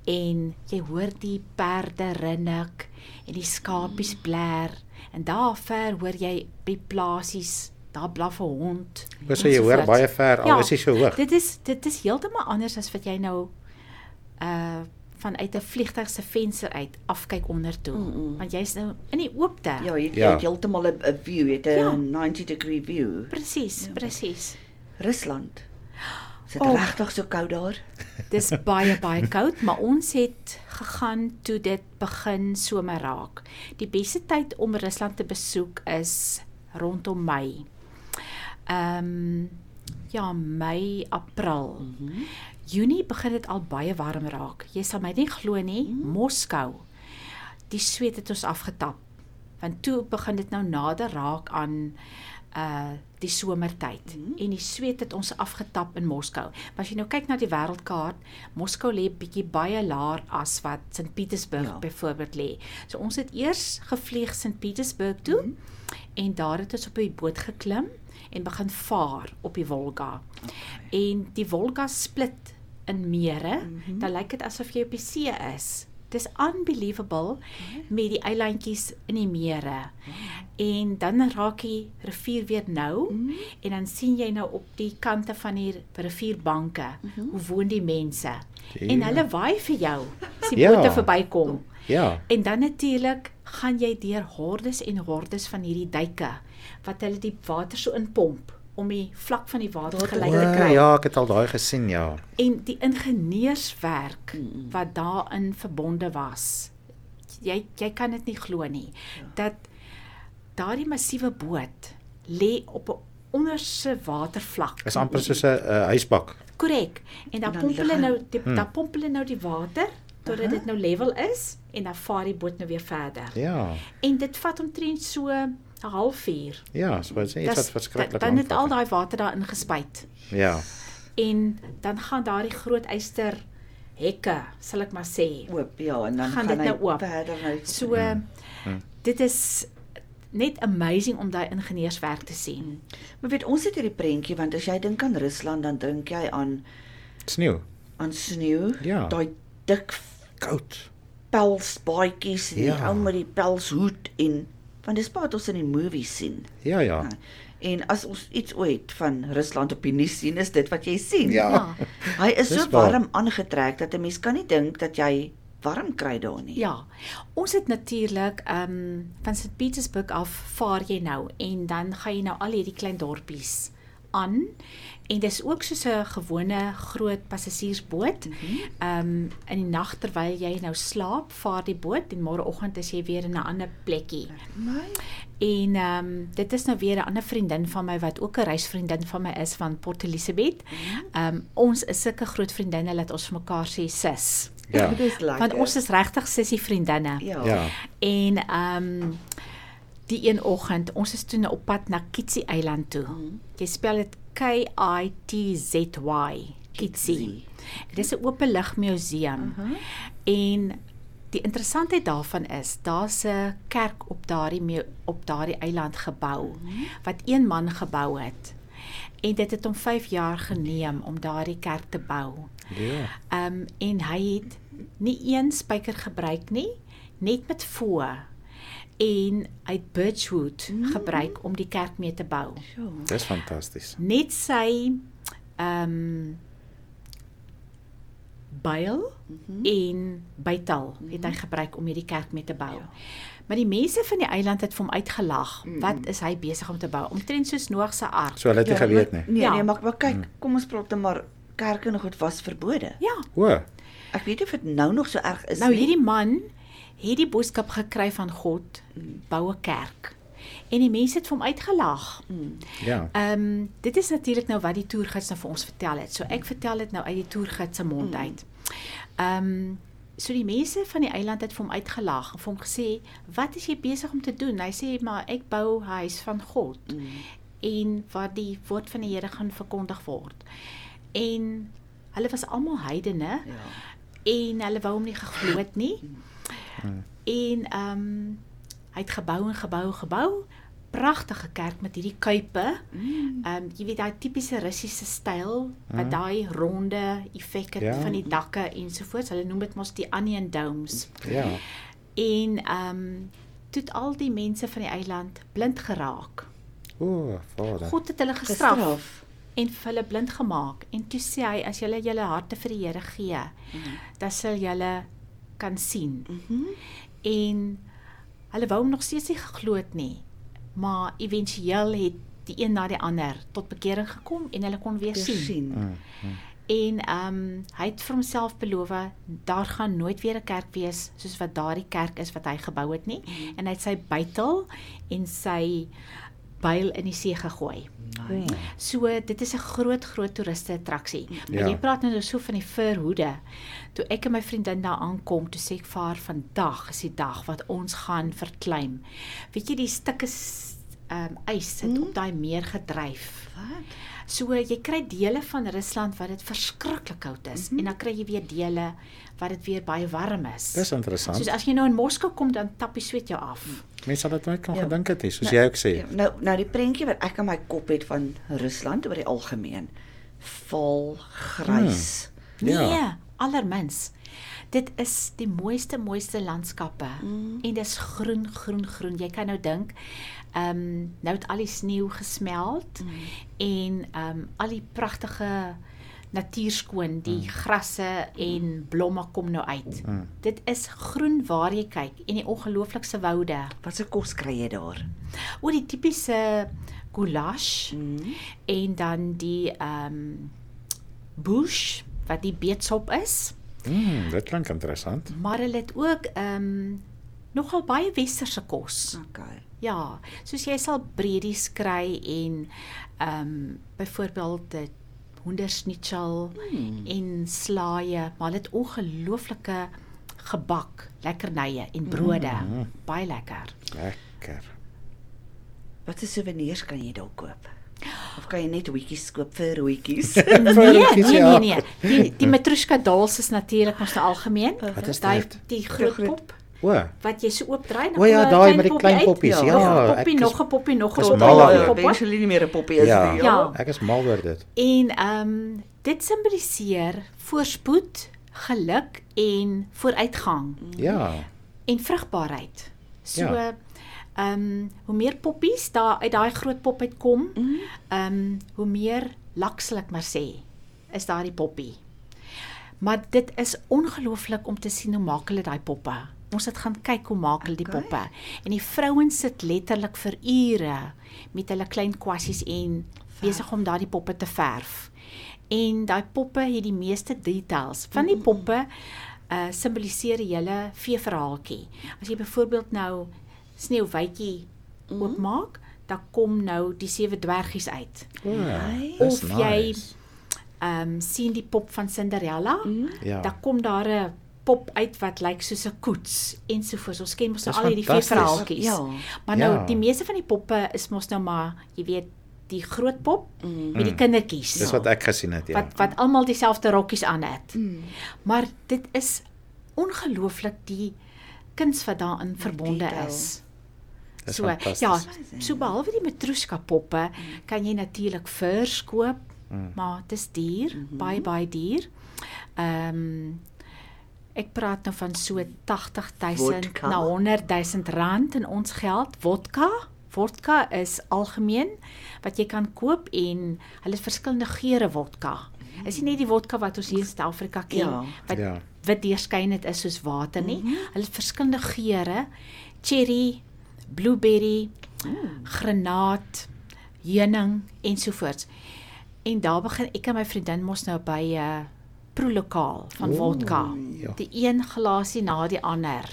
Speaker 2: en jy hoor die perde rinnik en die skapies blær en daar ver hoor jy by plasies daar blaf 'n hond.
Speaker 3: Dis so jy hoor baie ver al
Speaker 2: Ja,
Speaker 3: is jy so hoog.
Speaker 2: Dit is dit is heeltemal anders as wat jy nou uh vanuit 'n vliegtuig se venster uit afkyk onder toe, mm -mm. want jy's nou in die oopte.
Speaker 1: Ja, jy het,
Speaker 3: Ja.
Speaker 1: ja. heeltemal 'n view, jy het 'n
Speaker 2: Ja.
Speaker 1: ja. 90 degree view.
Speaker 2: Presies, presies.
Speaker 1: Rusland. Is dit
Speaker 2: Oh.
Speaker 1: oh. regtig so koud daar?
Speaker 2: Dis baie baie koud, maar ons het gegaan toe dit begin somer raak. Die beste tyd om Rusland te besoek is rondom Mei. Ehm um, ja, Mei, April. Mm -hmm. Junie begin dit al baie warm raak. Jy sal my nie glo nie, mm. Moskou. Die sweet het ons afgetap. Want toe begin dit nou nader raak aan uh die somertyd. Mm. En die sweet het ons afgetap in Moskou. Maar as jy nou kyk na die wêreldkaart, Moskou lê bietjie baie laer as wat St Petersburg ja. Byvoorbeeld lê. So ons het eers gevlieg St Petersburg toe mm en daar het ons op die boot geklim en begin vaar op die Volga. Okay. En die Volga split in mere, mm -hmm. dan lyk dit asof jy op die see is. Dis unbelievable met die eilandjies in die mere. En dan raak die rivier weer nou mm -hmm. en dan sien jy nou op die kante van die rivierbanke mm -hmm. hoe woon die mense.
Speaker 3: Ja.
Speaker 2: En hulle waai vir jou as die
Speaker 3: Ja.
Speaker 2: bote verbykom.
Speaker 3: Ja.
Speaker 2: En dan natuurlik gaan jy deur hordes en hordes van hierdie duike wat hulle die water so inpomp om die vlak van die water gelyk te kry.
Speaker 3: ja, ek het al daai gesien, ja.
Speaker 2: En die ingenieurswerk wat daarin verbonde was. Jy jy kan dit nie glo nie dat daardie massiewe boot lê op 'n onderse watervlak.
Speaker 3: Is amper soos 'n uh, huisbak.
Speaker 2: Korrek. En dan
Speaker 1: dan
Speaker 2: pomp hulle nou die, hmm. dan pomp hulle nou die water totdat
Speaker 1: Aha.
Speaker 2: dit nou level is en dan vaar die boot nou weer verder.
Speaker 3: Ja.
Speaker 2: En dit vat omtrent so 'n halfuur.
Speaker 3: Ja, so wat sê iets wat verskriklik
Speaker 2: dan het al daai water daarin gespuit.
Speaker 3: Ja.
Speaker 2: En dan gaan daardie groot yster hekke, sal ek maar sê.
Speaker 1: Oop, ja, en dan
Speaker 2: Gaan
Speaker 1: gaan,
Speaker 2: dit nou oop?
Speaker 1: verder nou.
Speaker 2: So dit is net amazing om daai ingenieurswerk te sien.
Speaker 1: Maar weet ons het hierdie prentjie want as jy dink aan Rusland dan dink jy aan
Speaker 3: Sneeu.
Speaker 1: aan sneeu,
Speaker 3: Ja.
Speaker 1: daai dik
Speaker 3: Koud.
Speaker 1: pelsbaadjies en die
Speaker 3: Ja.
Speaker 1: ou met die pelshoed en want dis wat ons in die movies sien.
Speaker 3: Ja, ja.
Speaker 1: Ja. En as ons iets ooit van Rusland op die nuus sien, is dit wat jy sien.
Speaker 3: Ja.
Speaker 2: Ja.
Speaker 1: Hy is so warm aangetrek dat 'n mens kan nie dink dat jy warm kry daar nie.
Speaker 2: Ja. Ons het natuurlik ehm um, van St Petersburg af vaar jy nou en dan gaan jy nou al hierdie klein dorpies aan en dis ook soos 'n gewone groot passasiersboot. Ehm um, in die nag terwyl jy nou slaap, vaar die boot en môreoggend is jy weer in 'n ander plekkie.
Speaker 1: My,
Speaker 2: En ehm um, dit is nou weer 'n ander vriendin van my wat ook 'n reisvriendin van my is van Port Elizabeth. Ehm um, ons is sulke groot vriendinne dat ons vir mekaar sê sis.
Speaker 3: Ja.
Speaker 1: dis lekker.
Speaker 2: Want ons is regtig sissie vriendinne.
Speaker 1: ja.
Speaker 3: Ja.
Speaker 2: En ehm um, die een oggend, ons is toe nou op pad na Kitsi Eiland toe. Mm. Jy spel dit K I T Z Y, Kitsi. Dit is 'n openlug museum. Uh -huh. En die interessantheid daarvan is, daar's 'n kerk op daardie op daardie eiland gebou wat een man gebou het. En dit het hom 5 jaar geneem om daardie kerk te bou.
Speaker 3: Ja.
Speaker 2: Ehm um, en hy het nie een spyker gebruik nie, net met voë en het birchwood mm. gebruik om die kerk mee te bou.
Speaker 1: Sjoe.
Speaker 3: Dis fantasties.
Speaker 2: Net sy ehm um, byl mm -hmm. en bytel het hy gebruik om hierdie kerk mee te bou. Ja. Maar die mense van die eiland het vir hom uitgelag. Mm. Wat is hy besig om te bou? Omtrent soos Noag se ark.
Speaker 3: So hulle het nie geweet nie.
Speaker 1: Nee,
Speaker 2: Ja.
Speaker 1: nee, maar, maar kyk, kom ons praat dan maar kerke en goed was verbode.
Speaker 2: Ja.
Speaker 3: O,
Speaker 1: Ek weet nie of dit nou nog so erg is
Speaker 2: Nou
Speaker 1: nie.
Speaker 2: hierdie man het die boodskap gekry van God, bou 'n kerk. En die mense het vir hom uitgelag.
Speaker 3: ja.
Speaker 2: Ehm um, dit is natuurlik nou wat die toergids nou vir ons vertel het. So ek vertel dit nou uit die toergids se mond uit. Ehm um, so die mense van die eiland het vir hom uitgelag en vir hom gesê, "Wat is jy besig om te doen?" Hy sê, "Maar ek bou huis van God." Mm. En waar die woord van die Here gaan verkondig word. En hulle was almal heidene
Speaker 1: Ja.
Speaker 2: en hulle wou hom nie geglo het nie. En ehm um, hy het gebou en gebou en gebou. Pragtige kerk met hierdie kuipe. Ehm um, jy weet daai tipiese Russiese styl met daai ronde effek het
Speaker 3: Ja.
Speaker 2: van die dakke ensovoorts. Hulle noem dit mos die onion domes.
Speaker 3: Ja.
Speaker 2: En ehm um, toe het al die mense van die eiland blind geraak.
Speaker 3: O, Vader.
Speaker 2: God het hulle gestraf,
Speaker 1: Gestraf.
Speaker 2: en vir hulle blind gemaak. En toe sê hy as julle julle harte vir die Here gee, dan sal julle kan sien.
Speaker 1: Mhm.
Speaker 2: En hulle wou hom nog steeds nie geglo het nie. Maar éventueel het die een na die ander tot bekering gekom en hulle kon weer
Speaker 1: Weer
Speaker 2: sien.
Speaker 1: sien.
Speaker 3: Mm.
Speaker 2: En ehm um, hy het vir homself beloof daar gaan nooit weer 'n kerk wees soos wat daardie kerk is wat hy gebou het nie.
Speaker 1: Mm.
Speaker 2: En hy het sy bytel en sy byl in die see gegooi.
Speaker 1: Nee.
Speaker 2: So dit is 'n groot groot toeriste attraksie. Maar
Speaker 3: Ja.
Speaker 2: jy praat nou so van die verhoede. Toe ek en my vriendin daar aankom, toe sê ek vir haar vandag is die dag wat ons gaan verklim. Weet jy die stukke ehm um, ys het
Speaker 1: Mm.
Speaker 2: op daai meer gedryf.
Speaker 1: Wat?
Speaker 2: So jy kry dele van Rusland wat dit verskriklik koud is
Speaker 1: Mhm.
Speaker 2: en dan kry jy weer dele wat dit weer baie warm is.
Speaker 3: Dis interessant.
Speaker 2: Soos as jy nou in Moskou kom dan tap die sweet jou af.
Speaker 3: Mense sal dit nooit kan
Speaker 1: Ja.
Speaker 3: gedink het soos
Speaker 1: Nou,
Speaker 3: jy ook sê.
Speaker 1: Ja, nou nou die prentjie wat ek in my kop het van Rusland oor die algemeen. Val grys.
Speaker 3: Ja.
Speaker 2: Nee, allermins. Dit is die mooiste mooiste landskappe
Speaker 1: Mm.
Speaker 2: en dis groen groen groen. Jy kan nou dink ehm um, nou het al die sneeu gesmeld
Speaker 1: Mm.
Speaker 2: en ehm um, al die pragtige natuurskoon, die
Speaker 3: Mm.
Speaker 2: grasse en blomme kom nou uit.
Speaker 3: Mm.
Speaker 2: Dit is groen waar jy kyk en die ongelooflikste woude.
Speaker 1: Wat se kos kry jy daar?
Speaker 2: O die tipiese goulash
Speaker 1: Mm.
Speaker 2: en dan die ehm um, bush wat die beetsop is,
Speaker 3: Mm, dit klink interessant.
Speaker 2: maar hulle het ook ehm um, nogal baie westerse kos.
Speaker 1: Okay.
Speaker 2: Ja, soos jy sal breedies kry en ehm um, byvoorbeeld dit hoendersnitzel
Speaker 1: Hmm.
Speaker 2: en slaaie, maar hulle het ongelooflike gebak, lekkernye en brode.
Speaker 3: Mm.
Speaker 2: Baie lekker.
Speaker 3: Lekker.
Speaker 1: Wat se souvenirs kan jy daar koop? Of kan jy net hoetjies koop vir hoetjies?
Speaker 2: Nee, nee, nee,
Speaker 3: ja.
Speaker 2: nee. Die die matroeska dolls is natuurlik ons algemeen.
Speaker 3: Wat is
Speaker 2: Daai
Speaker 3: dit?
Speaker 2: die groot pop
Speaker 3: O,
Speaker 2: wat jy so oopdraai
Speaker 3: O ja, daai met die
Speaker 2: poppie
Speaker 3: klein poppies,
Speaker 1: Ja.
Speaker 3: ja,
Speaker 2: nog 'n
Speaker 3: ek
Speaker 2: poppie, nog 'n poppie, nog 'n
Speaker 3: is
Speaker 2: poppie,
Speaker 3: mal
Speaker 2: poppie.
Speaker 1: Eventually nie meer 'n poppie is
Speaker 3: Ja.
Speaker 1: nie.
Speaker 2: Ja.
Speaker 3: ek is mal oor dit.
Speaker 2: En ehm um, dit simboliseer voorspoed, geluk en vooruitgang
Speaker 3: Ja.
Speaker 2: en vrugbaarheid. So
Speaker 3: Ja.
Speaker 2: Ehm um, hoe meer poppies daar uit daai groot pop uitkom,
Speaker 1: Mm.
Speaker 2: ehm um, hoe meer lak sal ek maar sê is daardie poppie. Maar dit is ongelooflik om te sien hoe maak hulle daai poppe. Ons het gaan kyk hoe maak hulle die
Speaker 1: Okay.
Speaker 2: poppe. En die vrouens sit letterlik vir ure met hulle klein kwassies en besig om daardie poppe te verf. En daai poppe het die meeste details. Van die poppe uh simboliseer die hele veeverhaaltjie. As jy byvoorbeeld nou sneeuwwitjie oopmaak, dan kom nou die sewe dwergies uit.
Speaker 1: Nee.
Speaker 3: dis
Speaker 2: Of jy-
Speaker 3: nice.
Speaker 2: Ehm um, sien die pop van Cinderella,
Speaker 1: Mm.
Speaker 3: Ja.
Speaker 2: dan kom daar 'n pop uit wat lyk soos 'n koets ensovoorts. Ons ken mos nou al hierdie veeverhaaltjies.
Speaker 1: Ja.
Speaker 2: Maar nou
Speaker 3: Ja.
Speaker 2: die meeste van die poppe is mos nou maar, jy weet, die groot pop
Speaker 1: Mm.
Speaker 2: met die kindertjies.
Speaker 3: Dis wat ek gesien het, ja.
Speaker 2: wat wat almal dieselfde rokkies aan het.
Speaker 1: Mm.
Speaker 2: Maar dit is ongelooflik die kuns wat daarin verbonde
Speaker 1: detail.
Speaker 2: is.
Speaker 3: Dis
Speaker 2: So ja, so behalwe die matroeska poppe kan jy natuurlik furs koop,
Speaker 3: Mm.
Speaker 2: maar dit is duur,
Speaker 1: Mhm.
Speaker 2: baie baie duur. Ehm ek praat nou van so 80000
Speaker 1: Vodka?
Speaker 2: na 100000 rand in ons geld. Vodka, vodka is algemeen wat jy kan koop en hulle het verskillende geure vodka. Is nie net die vodka wat ons hier in Suid-Afrika ken
Speaker 1: Ja.
Speaker 2: wat
Speaker 3: Ja.
Speaker 2: wit deurskynend is soos water nie. Hulle het verskillende geure. Cherry, blueberry, granaat, heuning ensovoorts. En daar begin ek en my vriendin mos nou by 'n uh, proelokaal van
Speaker 3: Ooh,
Speaker 2: vodka.
Speaker 3: ja.
Speaker 2: Die een glasie na die ander.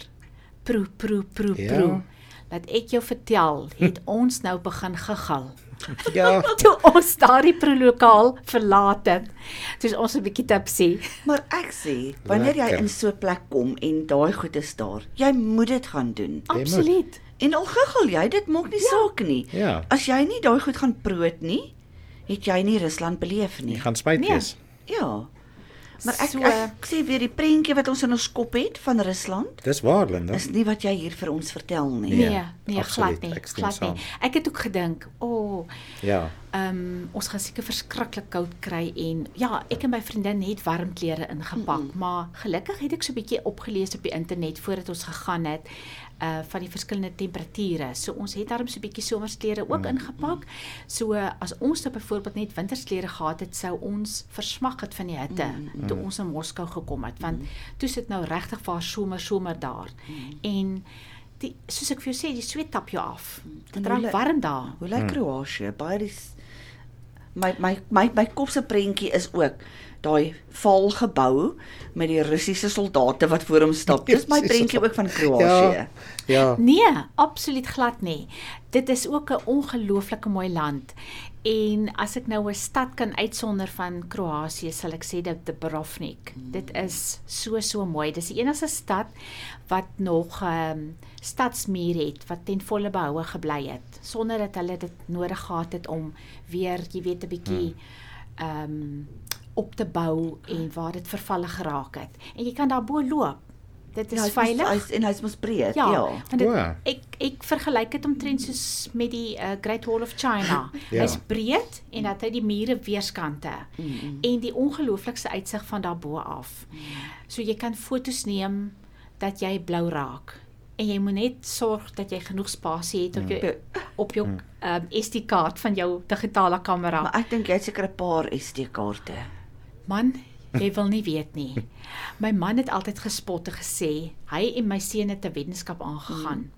Speaker 2: Proe, proe, proe,
Speaker 3: Ja.
Speaker 2: proe. Laat ek jou vertel, het ons nou begin giggel.
Speaker 3: Ja.
Speaker 2: Toe ons daardie proelokaal verlaat het, toe is ons 'n bietjie tipsy.
Speaker 1: Maar ek sê, wanneer jy in so 'n plek kom en daai goed is daar, jy moet dit gaan doen.
Speaker 3: moet.
Speaker 2: Absoluut.
Speaker 1: En al giggel jy, dit maak nie saak nie.
Speaker 3: Ja.
Speaker 1: As jy nie daai goed gaan proot nie, het jy nie Rusland beleef
Speaker 3: Jy
Speaker 1: nie.
Speaker 3: gaan spyt
Speaker 2: Nee.
Speaker 3: wees.
Speaker 1: Ja. Maar ek,
Speaker 2: So-
Speaker 1: ek sê weer die prentjie wat ons in ons kop het van Rusland
Speaker 3: Dis waar, Linda.
Speaker 1: is nie wat jy hier vir ons vertel nie.
Speaker 2: Nee,
Speaker 3: Nee,
Speaker 2: nee,
Speaker 3: absoluut,
Speaker 2: glad nie. Glad nie.
Speaker 3: saam.
Speaker 2: Ek het ook gedink, o, oh,
Speaker 3: Ja.
Speaker 2: ehm um, ons gaan seker verskriklik koud kry en ja, ek en my vriendin het warm klere ingepak, mm -mm. maar gelukkig het ek so 'n bietjie opgelees op die internet voordat ons gegaan het. Uh van die verskillende temperature. So ons het daarom so 'n bietjie somersklere ook ingepak. So as ons nou byvoorbeeld net wintersklere gehad het, sou ons versmag het van die hitte toe ons in Moskou gekom het, want toe sit nou regtig vir somer somer daar. En die soos ek vir jou sê, die sweet tap jou af. Dit
Speaker 1: En
Speaker 2: raak warm daar.
Speaker 1: Hoe lyk Kroasie? Baie die my my my my kop se prentjie is ook daai vaal gebou met die Russiese soldate wat voor hom stap. Dis my
Speaker 3: Russiese
Speaker 1: prentjie ook van Kroasie.
Speaker 3: Ja. Ja.
Speaker 2: Nee, absoluut glad nie. Dit is ook 'n ongelooflike mooi land. En as ek nou 'n stad kan uitsonder van Kroasie, sal ek sê dit Dubrovnik. Dit is so so mooi. Dis die enigste stad wat nog ehm um, stadsmuur het wat ten volle behoue gebly het sonder dat hulle dit nodig gehad het om weer, jy weet, 'n bietjie ehm um, op te bou en waar dit vervalle geraak het. En jy kan daarbo loop. Dit is
Speaker 1: Ja,
Speaker 2: veilig.
Speaker 1: Hy's en hy's mos breed.
Speaker 2: Ja,
Speaker 1: Ja.
Speaker 2: dit,
Speaker 3: O.
Speaker 2: ek ek vergelyk dit omtrent soos met die uh, Great Wall of China.
Speaker 3: Ja.
Speaker 2: Hy's breed en dat hy die mure weerskante
Speaker 1: Mm, mm.
Speaker 2: en die ongelooflikste uitsig van daarbo af. So jy kan fotos neem dat jy blou raak. En jy moet net sorg dat jy genoeg spasie het op jou op jou um, SD-kaart van jou digitale kamera.
Speaker 1: Maar ek dink jy het seker 'n paar SD-kaarte.
Speaker 2: Man, jy wil nie weet nie. My man het altyd gespot en gesê hy en my seun het 'n wetenskap aangegaan.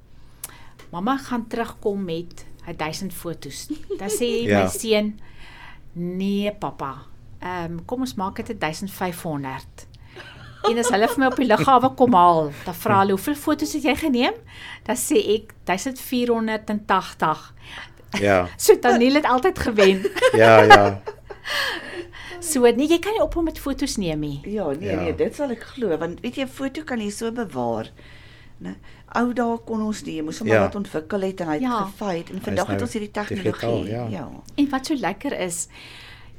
Speaker 2: Mamma gaan terugkom met 1000 fotos. Dan sê
Speaker 3: Ja.
Speaker 2: my seun: "Nee, pappa. Ehm um, kom ons maak dit 1500." En as hulle vir my op die lughawe kom haal, dan vra hulle: "Hoeveel fotos het jy geneem?" Dan sê ek: "1480."
Speaker 3: Ja.
Speaker 2: So Daniel het altyd gewen.
Speaker 3: Ja, ja.
Speaker 2: So nee, jy kan nie ophou met fotos neem nie.
Speaker 1: Ja, nee
Speaker 3: Ja.
Speaker 1: nee, dit sal ek glo want weet jy 'n foto kan jy so bewaar. Nee, ou dae kon ons nie, moes hom
Speaker 3: Ja.
Speaker 1: ja. wat ontwikkel het en hy het
Speaker 2: Ja.
Speaker 1: ja. gefeit en vandag
Speaker 3: nou
Speaker 1: het ons hierdie tegnologie.
Speaker 3: digitaal, ja.
Speaker 1: ja.
Speaker 2: En wat so lekker is,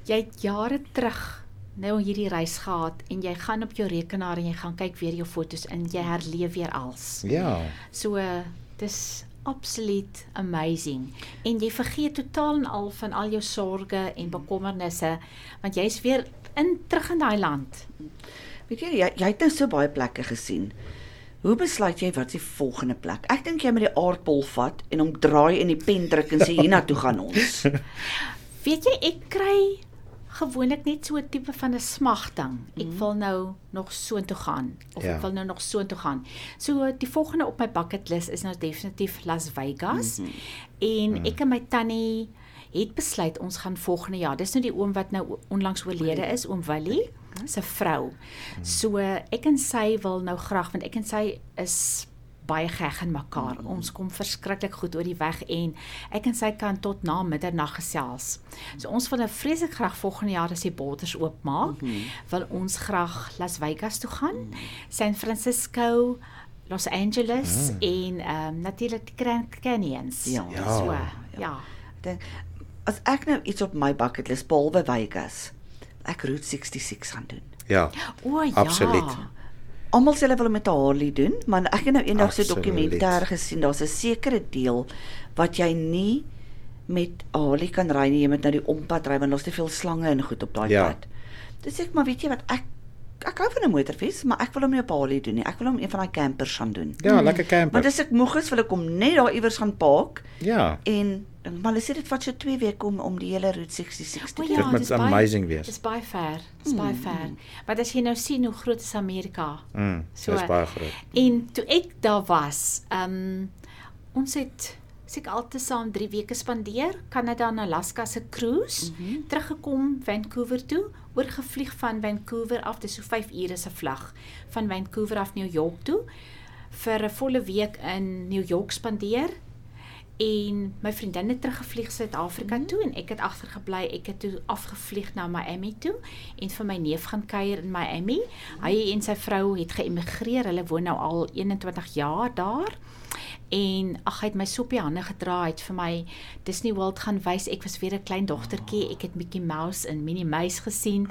Speaker 2: jy het jare terug nou hierdie reis gehad en jy gaan op jou rekenaar en jy gaan kyk weer jou fotos en jy herleef weer als.
Speaker 3: Ja.
Speaker 2: So dis absoluut amazing. En jy vergeet totaal en al van al jou sorges en bekommernisse want jy's weer in terug in daai land.
Speaker 1: Weet jy, jy, jy het nou so baie plekke gesien. Hoe besluit jy wat is die volgende plek? Ek dink jy moet die aardbol vat en hom draai in die pen druk en sê hiernatoe gaan ons.
Speaker 2: Weet jy, ek kry gewoonlik net so 'n tipe van 'n smagting. Ek wil nou nog soontoe gaan of
Speaker 3: Ja.
Speaker 2: ek wil nou nog soontoe gaan. So die volgende op my bucket list is nou definitief Las Vegas. En ek en my tannie het besluit ons gaan volgende jaar. Dis nou die oom wat nou onlangs oorlede is, oom Willie se vrou. So ek en sy wil nou graag want ek en sy is baie geg in mekaar. Mm. Ons kom verskriklik goed oor die weg en ek en sy kan tot na middernag gesels. So ons wil nou vreeslik graag volgende jaar as die borders oopmaak, mm -hmm. wil ons graag Las Vegas toe gaan, mm. San Francisco, Los Angeles mm. en ehm um, natuurlik die Grand Canyons.
Speaker 1: Ja.
Speaker 3: Ja.
Speaker 2: So, ja.
Speaker 1: Ek dink as ek nou iets op my bucket list behalwe Vegas, ek Route 66 gaan doen.
Speaker 3: Ja.
Speaker 2: O ja.
Speaker 3: Absoluut.
Speaker 1: Almal sê hulle wil met 'n Harley doen, maar ek het nou eendag so dokumentêr gesien, daar's 'n sekere deel wat jy nie met 'n Harley kan ry nie, jy moet nou die ompad ry want daar's te veel slange en goed op daai
Speaker 3: Ja.
Speaker 1: pad. Dis ek maar weet jy wat ek ek hou van 'n motorfiets, maar ek wil hom nie op Harley doen nie. Ek wil hom een van daai campers gaan doen.
Speaker 3: Ja, lekker camper.
Speaker 1: Want as ek moeg is, wil ek hom net daar iewers gaan park
Speaker 3: Ja.
Speaker 1: en maar hulle sê dit vat so 2 weke om om die hele Route 66 te doen.
Speaker 2: ja,
Speaker 3: Dit moet amazing wees.
Speaker 2: Dis baie ver. Dis baie ver. Maar as jy nou sien hoe groot is Amerika.
Speaker 3: Mm,
Speaker 2: So-
Speaker 3: so, dis baie groot.
Speaker 2: En toe ek daar was, ehm um, ons het seker altesaam 3 weke spandeer, Kanada en Alaska se cruise, mm -hmm. teruggekom Vancouver toe, oorgevlieg van Vancouver af, dis so 5 ure se vlug van Vancouver af New York toe vir 'n volle week in New York spandeer en my vriendin het teruggevlieg Suid-Afrika toe en ek het agtergebly. Ek het toe afgevlieg na Miami toe en vir my neef gaan kuier in Miami. Hy en sy vrou het geëmigreer. Hulle woon nou al 21 jaar daar. En ag hy het my so op die hande gedra, hy het vir my Disney World gaan wys. Ek was weer 'n klein dogtertjie. Ek het Mickey Mouse en Minnie Mouse gesien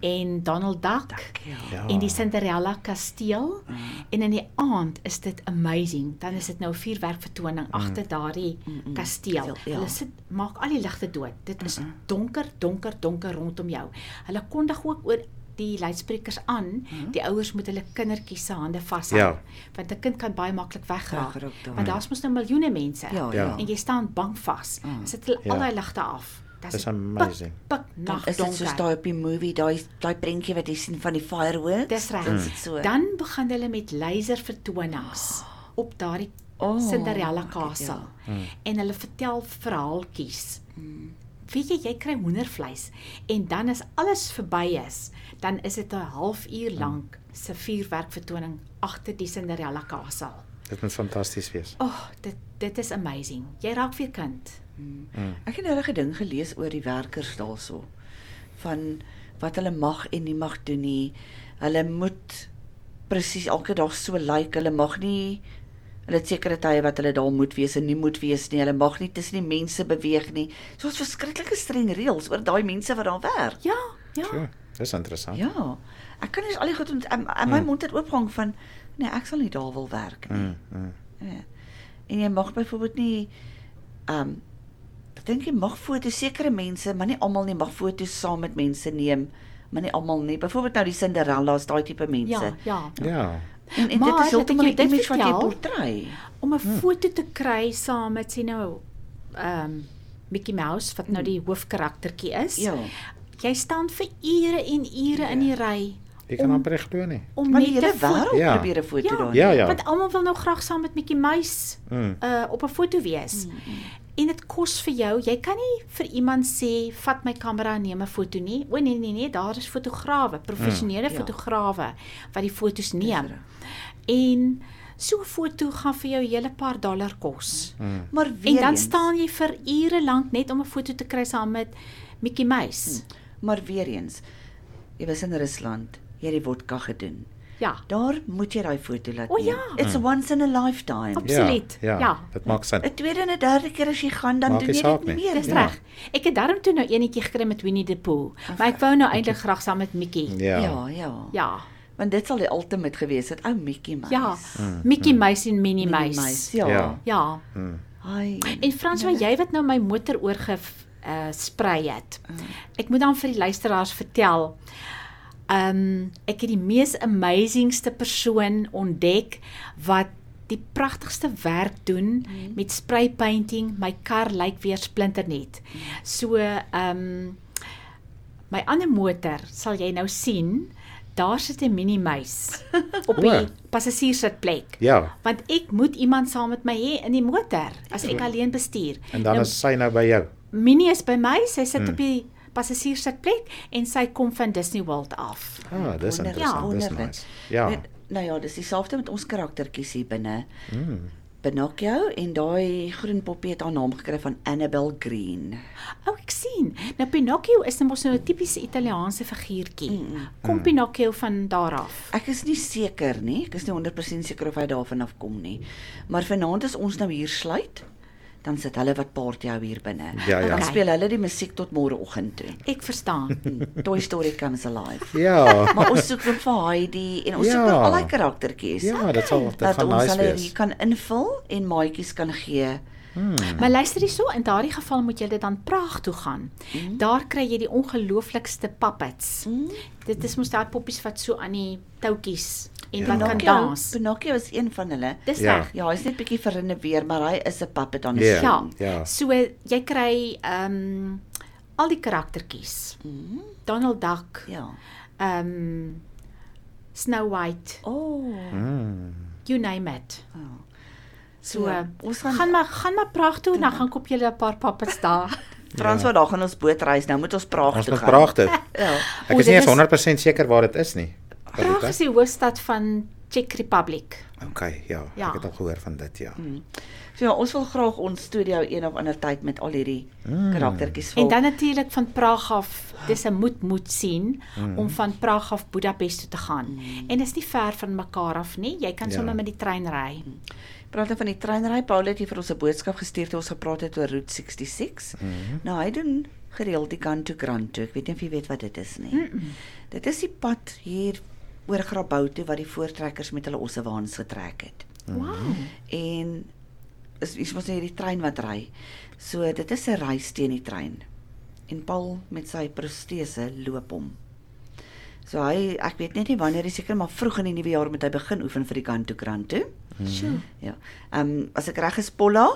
Speaker 2: en Donald Duck.
Speaker 1: Ja.
Speaker 3: Ja.
Speaker 2: En die Cinderella kasteel en in die aand is dit amazing. Dan is dit nou 'n vuurwerkvertoning agter daardie kasteel.
Speaker 1: Ja.
Speaker 2: Hulle sit maak al die ligte dood. Dit is donker, donker, donker rondom jou. Hulle kondig ook oor die luidsprekers aan. Die ouers moet hulle kindertjies se hande vashou.
Speaker 3: Ja.
Speaker 2: Want 'n kind kan baie maklik wegraak. Want daar's mos nou miljoene mense.
Speaker 1: Ja,
Speaker 3: Ja.
Speaker 2: En jy staan bank vas.
Speaker 1: Ah.
Speaker 2: Sit hulle
Speaker 3: Ja.
Speaker 2: al daai ligte af.
Speaker 3: Dis amazing.
Speaker 2: Pik,
Speaker 1: Dan
Speaker 2: nag
Speaker 1: is dit soos
Speaker 2: donker.
Speaker 1: daai op die movie, daai daai prentjie wat jy sien van die fireworks.
Speaker 2: Dis reg.
Speaker 1: Dan is dit so.
Speaker 2: Dan begin hulle met laservertonings op daardie
Speaker 1: Oh,
Speaker 2: Cinderella
Speaker 1: ek-
Speaker 2: kasel.
Speaker 1: ja.
Speaker 2: En hulle vertel verhaaltjies. Weet jy, jy kry hoendervleis en dan as alles verby is, dan is dit 'n halfuur lank se vuurwerkvertoning agter die Cinderella kasel.
Speaker 3: Dit moet fantasties wees.
Speaker 2: O, oh, dit dit is amazing. Jy raak weer kind.
Speaker 1: Ek het nou 'n ding gelees oor die werkers daarso van wat hulle mag en nie mag doen nie. Hulle moet presies elke dag so lyk. Like. Hulle mag nie hulle het sekere tye wat hulle daar moet wees en nie moet wees nie. Hulle mag nie tussen die mense beweeg nie. So 'n verskriklike streng reëls oor daai mense wat daar werk.
Speaker 2: Ja, ja.
Speaker 3: So, dis interessant.
Speaker 1: Ja. Ek kan nie eens al die goed en, en my mond het oopgehang van nee, ek sal nie daar wil werk nie.
Speaker 3: Mm, mm.
Speaker 1: Ja. En jy mag byvoorbeeld nie ehm um, ek dink jy mag foto's sekere mense, maar nie almal nie mag foto's saam met mense neem, maar nie almal nie. Byvoorbeeld nou die Cinderellas, daai tipe mense.
Speaker 2: Ja, ja.
Speaker 3: Ja.
Speaker 1: En, en
Speaker 2: Maar
Speaker 1: dit is heeltemal
Speaker 2: ek dit
Speaker 1: image wat jy
Speaker 2: vertel.
Speaker 1: portrei.
Speaker 2: om 'n foto te kry saam met sien nou ehm um, Mickey Mouse wat nou die hoofkaraktertjie is.
Speaker 1: Ja.
Speaker 2: Jy staan vir ure en ure in die ry
Speaker 3: Jy kan amper nie glo nie.
Speaker 2: om
Speaker 1: Maar die hele wêreld
Speaker 3: Ja.
Speaker 1: probeer 'n foto
Speaker 2: Ja.
Speaker 1: daar.
Speaker 3: Ja, ja.
Speaker 2: Want almal wil nou graag saam met Mickey Mouse
Speaker 3: Mm.
Speaker 2: uh op 'n foto wees. En dit kos vir jou. Jy kan nie vir iemand sê vat my kamera en neem 'n foto nie. O nee nee nee, daar is fotograwe, professionele
Speaker 1: Ja.
Speaker 2: fotograwe wat die foto's neem. En so 'n foto gaan vir jou 'n hele paar dollar kos.
Speaker 1: Maar
Speaker 2: En
Speaker 1: weer
Speaker 2: dan
Speaker 1: eens,
Speaker 2: staan jy vir ure lank net om 'n foto te kry saam met Mickey Mouse.
Speaker 1: maar weer eens. Jy was in Rusland, jy het die vodka gedoen.
Speaker 2: Ja,
Speaker 1: Daar moet jy daai foto laat
Speaker 2: O,
Speaker 1: neem.
Speaker 2: ja.
Speaker 1: It's once in a lifetime.
Speaker 2: Absoluut.
Speaker 3: Ja, ja.
Speaker 2: Ja.
Speaker 3: Dit maak sin.
Speaker 1: 'n Tweede en 'n derde keer as jy gaan, dan
Speaker 3: Maak
Speaker 1: doen jy dit nie
Speaker 3: nie.
Speaker 1: meer.
Speaker 2: dis
Speaker 1: nie.
Speaker 2: reg. Ek het daarom toe nou enetjie gekry met Winnie the Pooh, maar ek wou nou eintlik graag saam met Mickey.
Speaker 3: Ja.
Speaker 1: Ja, ja.
Speaker 2: Ja.
Speaker 1: Want dit sal die ultimate gewees het, ou Mickey Mouse.
Speaker 2: Ja. Mickey Mouse en Minnie
Speaker 1: Minnie
Speaker 2: Mouse.
Speaker 1: Ja.
Speaker 3: Ja.
Speaker 2: Ja.
Speaker 1: Ai.
Speaker 2: En Frans, wat jy wat nou my motor oorge uh, sprei het. Ek moet dan vir die luisteraars vertel. Um ek het die mees amazingste persoon ontdek wat die pragtigste werk doen met spray painting. My kar lyk weer splinternuut. So um my ander motor sal jy nou sien, daar sit 'n mini muis op die
Speaker 3: O.
Speaker 2: passasierssitplek.
Speaker 3: Ja.
Speaker 2: Want ek moet iemand saam met my hê in die motor as ek alleen bestuur.
Speaker 3: En dan
Speaker 2: Nou,
Speaker 3: is sy nou by jou.
Speaker 2: Minnie is by my, sy sit op die passasierssitplek en sy kom van Disney World af.
Speaker 3: Ah, dis interessant. Dis
Speaker 1: wonderlik.
Speaker 3: nice. Ja.
Speaker 1: En, nou ja, dis dieselfde met ons karaktertjies hier binne.
Speaker 3: Mm.
Speaker 1: Pinocchio en daai groen poppie het haar naam gekry van Annabel Green.
Speaker 2: O, ek sien. Nou Pinocchio is nou mos nou 'n tipiese Italiaanse figuurtjie.
Speaker 1: Mm,
Speaker 2: Kom Pinocchio van daar af.
Speaker 1: Ek is nie seker nie, ek is nie 100% seker of hy daarvan afkom nie. Maar vanaand as ons nou hier sluit, dan sit hulle wat party hou hier binne.
Speaker 3: Ja, ja.
Speaker 1: Dan
Speaker 2: Okay.
Speaker 1: speel hulle die musiek tot môreoggend toe.
Speaker 2: Ek verstaan.
Speaker 1: Toy Story comes alive.
Speaker 3: Ja.
Speaker 1: Maar ons soek vir Heidi en ons soek
Speaker 3: Ja.
Speaker 1: nog al die karaktertjies.
Speaker 3: Ja, dit sal dit
Speaker 1: dat
Speaker 3: gaan
Speaker 1: ons
Speaker 3: nice
Speaker 1: hulle
Speaker 3: wees.
Speaker 1: hier kan invul en maatjies kan gee.
Speaker 2: Maar luister hierso, in daardie geval moet jy dit dan Praag toe gaan. Daar kry jy die ongelooflikste puppets. Dit is mos daai poppies wat so aan die toutjies en
Speaker 3: Ja.
Speaker 2: wat kan dans.
Speaker 1: Pinocchio is een van hulle.
Speaker 2: Dis
Speaker 3: Ja.
Speaker 2: reg.
Speaker 1: Ja, hy's net bietjie verrenneweer, maar hy is 'n puppet aan 'n
Speaker 3: Ja.
Speaker 2: Ja.
Speaker 3: Ja.
Speaker 2: So jy kry ehm al die karaktertjies.
Speaker 1: Mhm.
Speaker 2: Donald Duck,
Speaker 1: Ja.
Speaker 2: ehm Snow White,
Speaker 1: O. Oh.
Speaker 3: Mm.
Speaker 2: you name it.
Speaker 1: Oh.
Speaker 2: So, uh,
Speaker 1: ons gaan-
Speaker 2: gaan maar gaan maar Praag toe en dan gaan koop julle 'n paar puppets daar.
Speaker 1: Frans wat daar gaan ons bootreis. Nou moet ons Praag
Speaker 3: Ons
Speaker 1: toe
Speaker 3: moet
Speaker 1: gaan.
Speaker 3: praag dit.
Speaker 1: Ja.
Speaker 3: Ek
Speaker 2: O,
Speaker 3: is nie eens
Speaker 2: is-
Speaker 3: 100% seker waar dit is nie.
Speaker 2: Praag is die hoofstad van Czech Republic.
Speaker 3: Okay, ja,
Speaker 2: Ja.
Speaker 3: ek het al gehoor van dit, ja.
Speaker 1: So ja, ons wil graag ons studio een of ander tyd met al hierdie
Speaker 3: Mm.
Speaker 1: karaktertjies vul.
Speaker 2: En dan natuurlik van Praag af, dis 'n moet moet sien
Speaker 3: Mm.
Speaker 2: om van Praag af Budapest toe te gaan. En dis nie ver van mekaar af nie. Jy kan
Speaker 3: Ja.
Speaker 2: sommer met die trein ry.
Speaker 1: praat nou van die treinry. Paul het hier vir ons 'n boodskap gestuur toe ons gepraat het oor Route 66.
Speaker 3: Mhm.
Speaker 1: Nou hy doen gereeld die kant toe Grand toe. Ek weet nie of jy weet wat dit is nie.
Speaker 2: Mm -mm.
Speaker 1: Dit is die pad hier oor Grabouw toe wat die voortrekkers met hulle ossewaans getrek het.
Speaker 2: Wow.
Speaker 1: En is is mos nou hierdie trein wat ry. So dit is 'n reis teen die trein. En Paul met sy protese loop hom. So hy ek weet net nie wanneer hy seker maar vroeg in die nuwe jaar moet hy begin oefen vir die kant toe krant toe.
Speaker 2: Sjoe.
Speaker 1: Ja. Ehm um, as ek reg is Polla,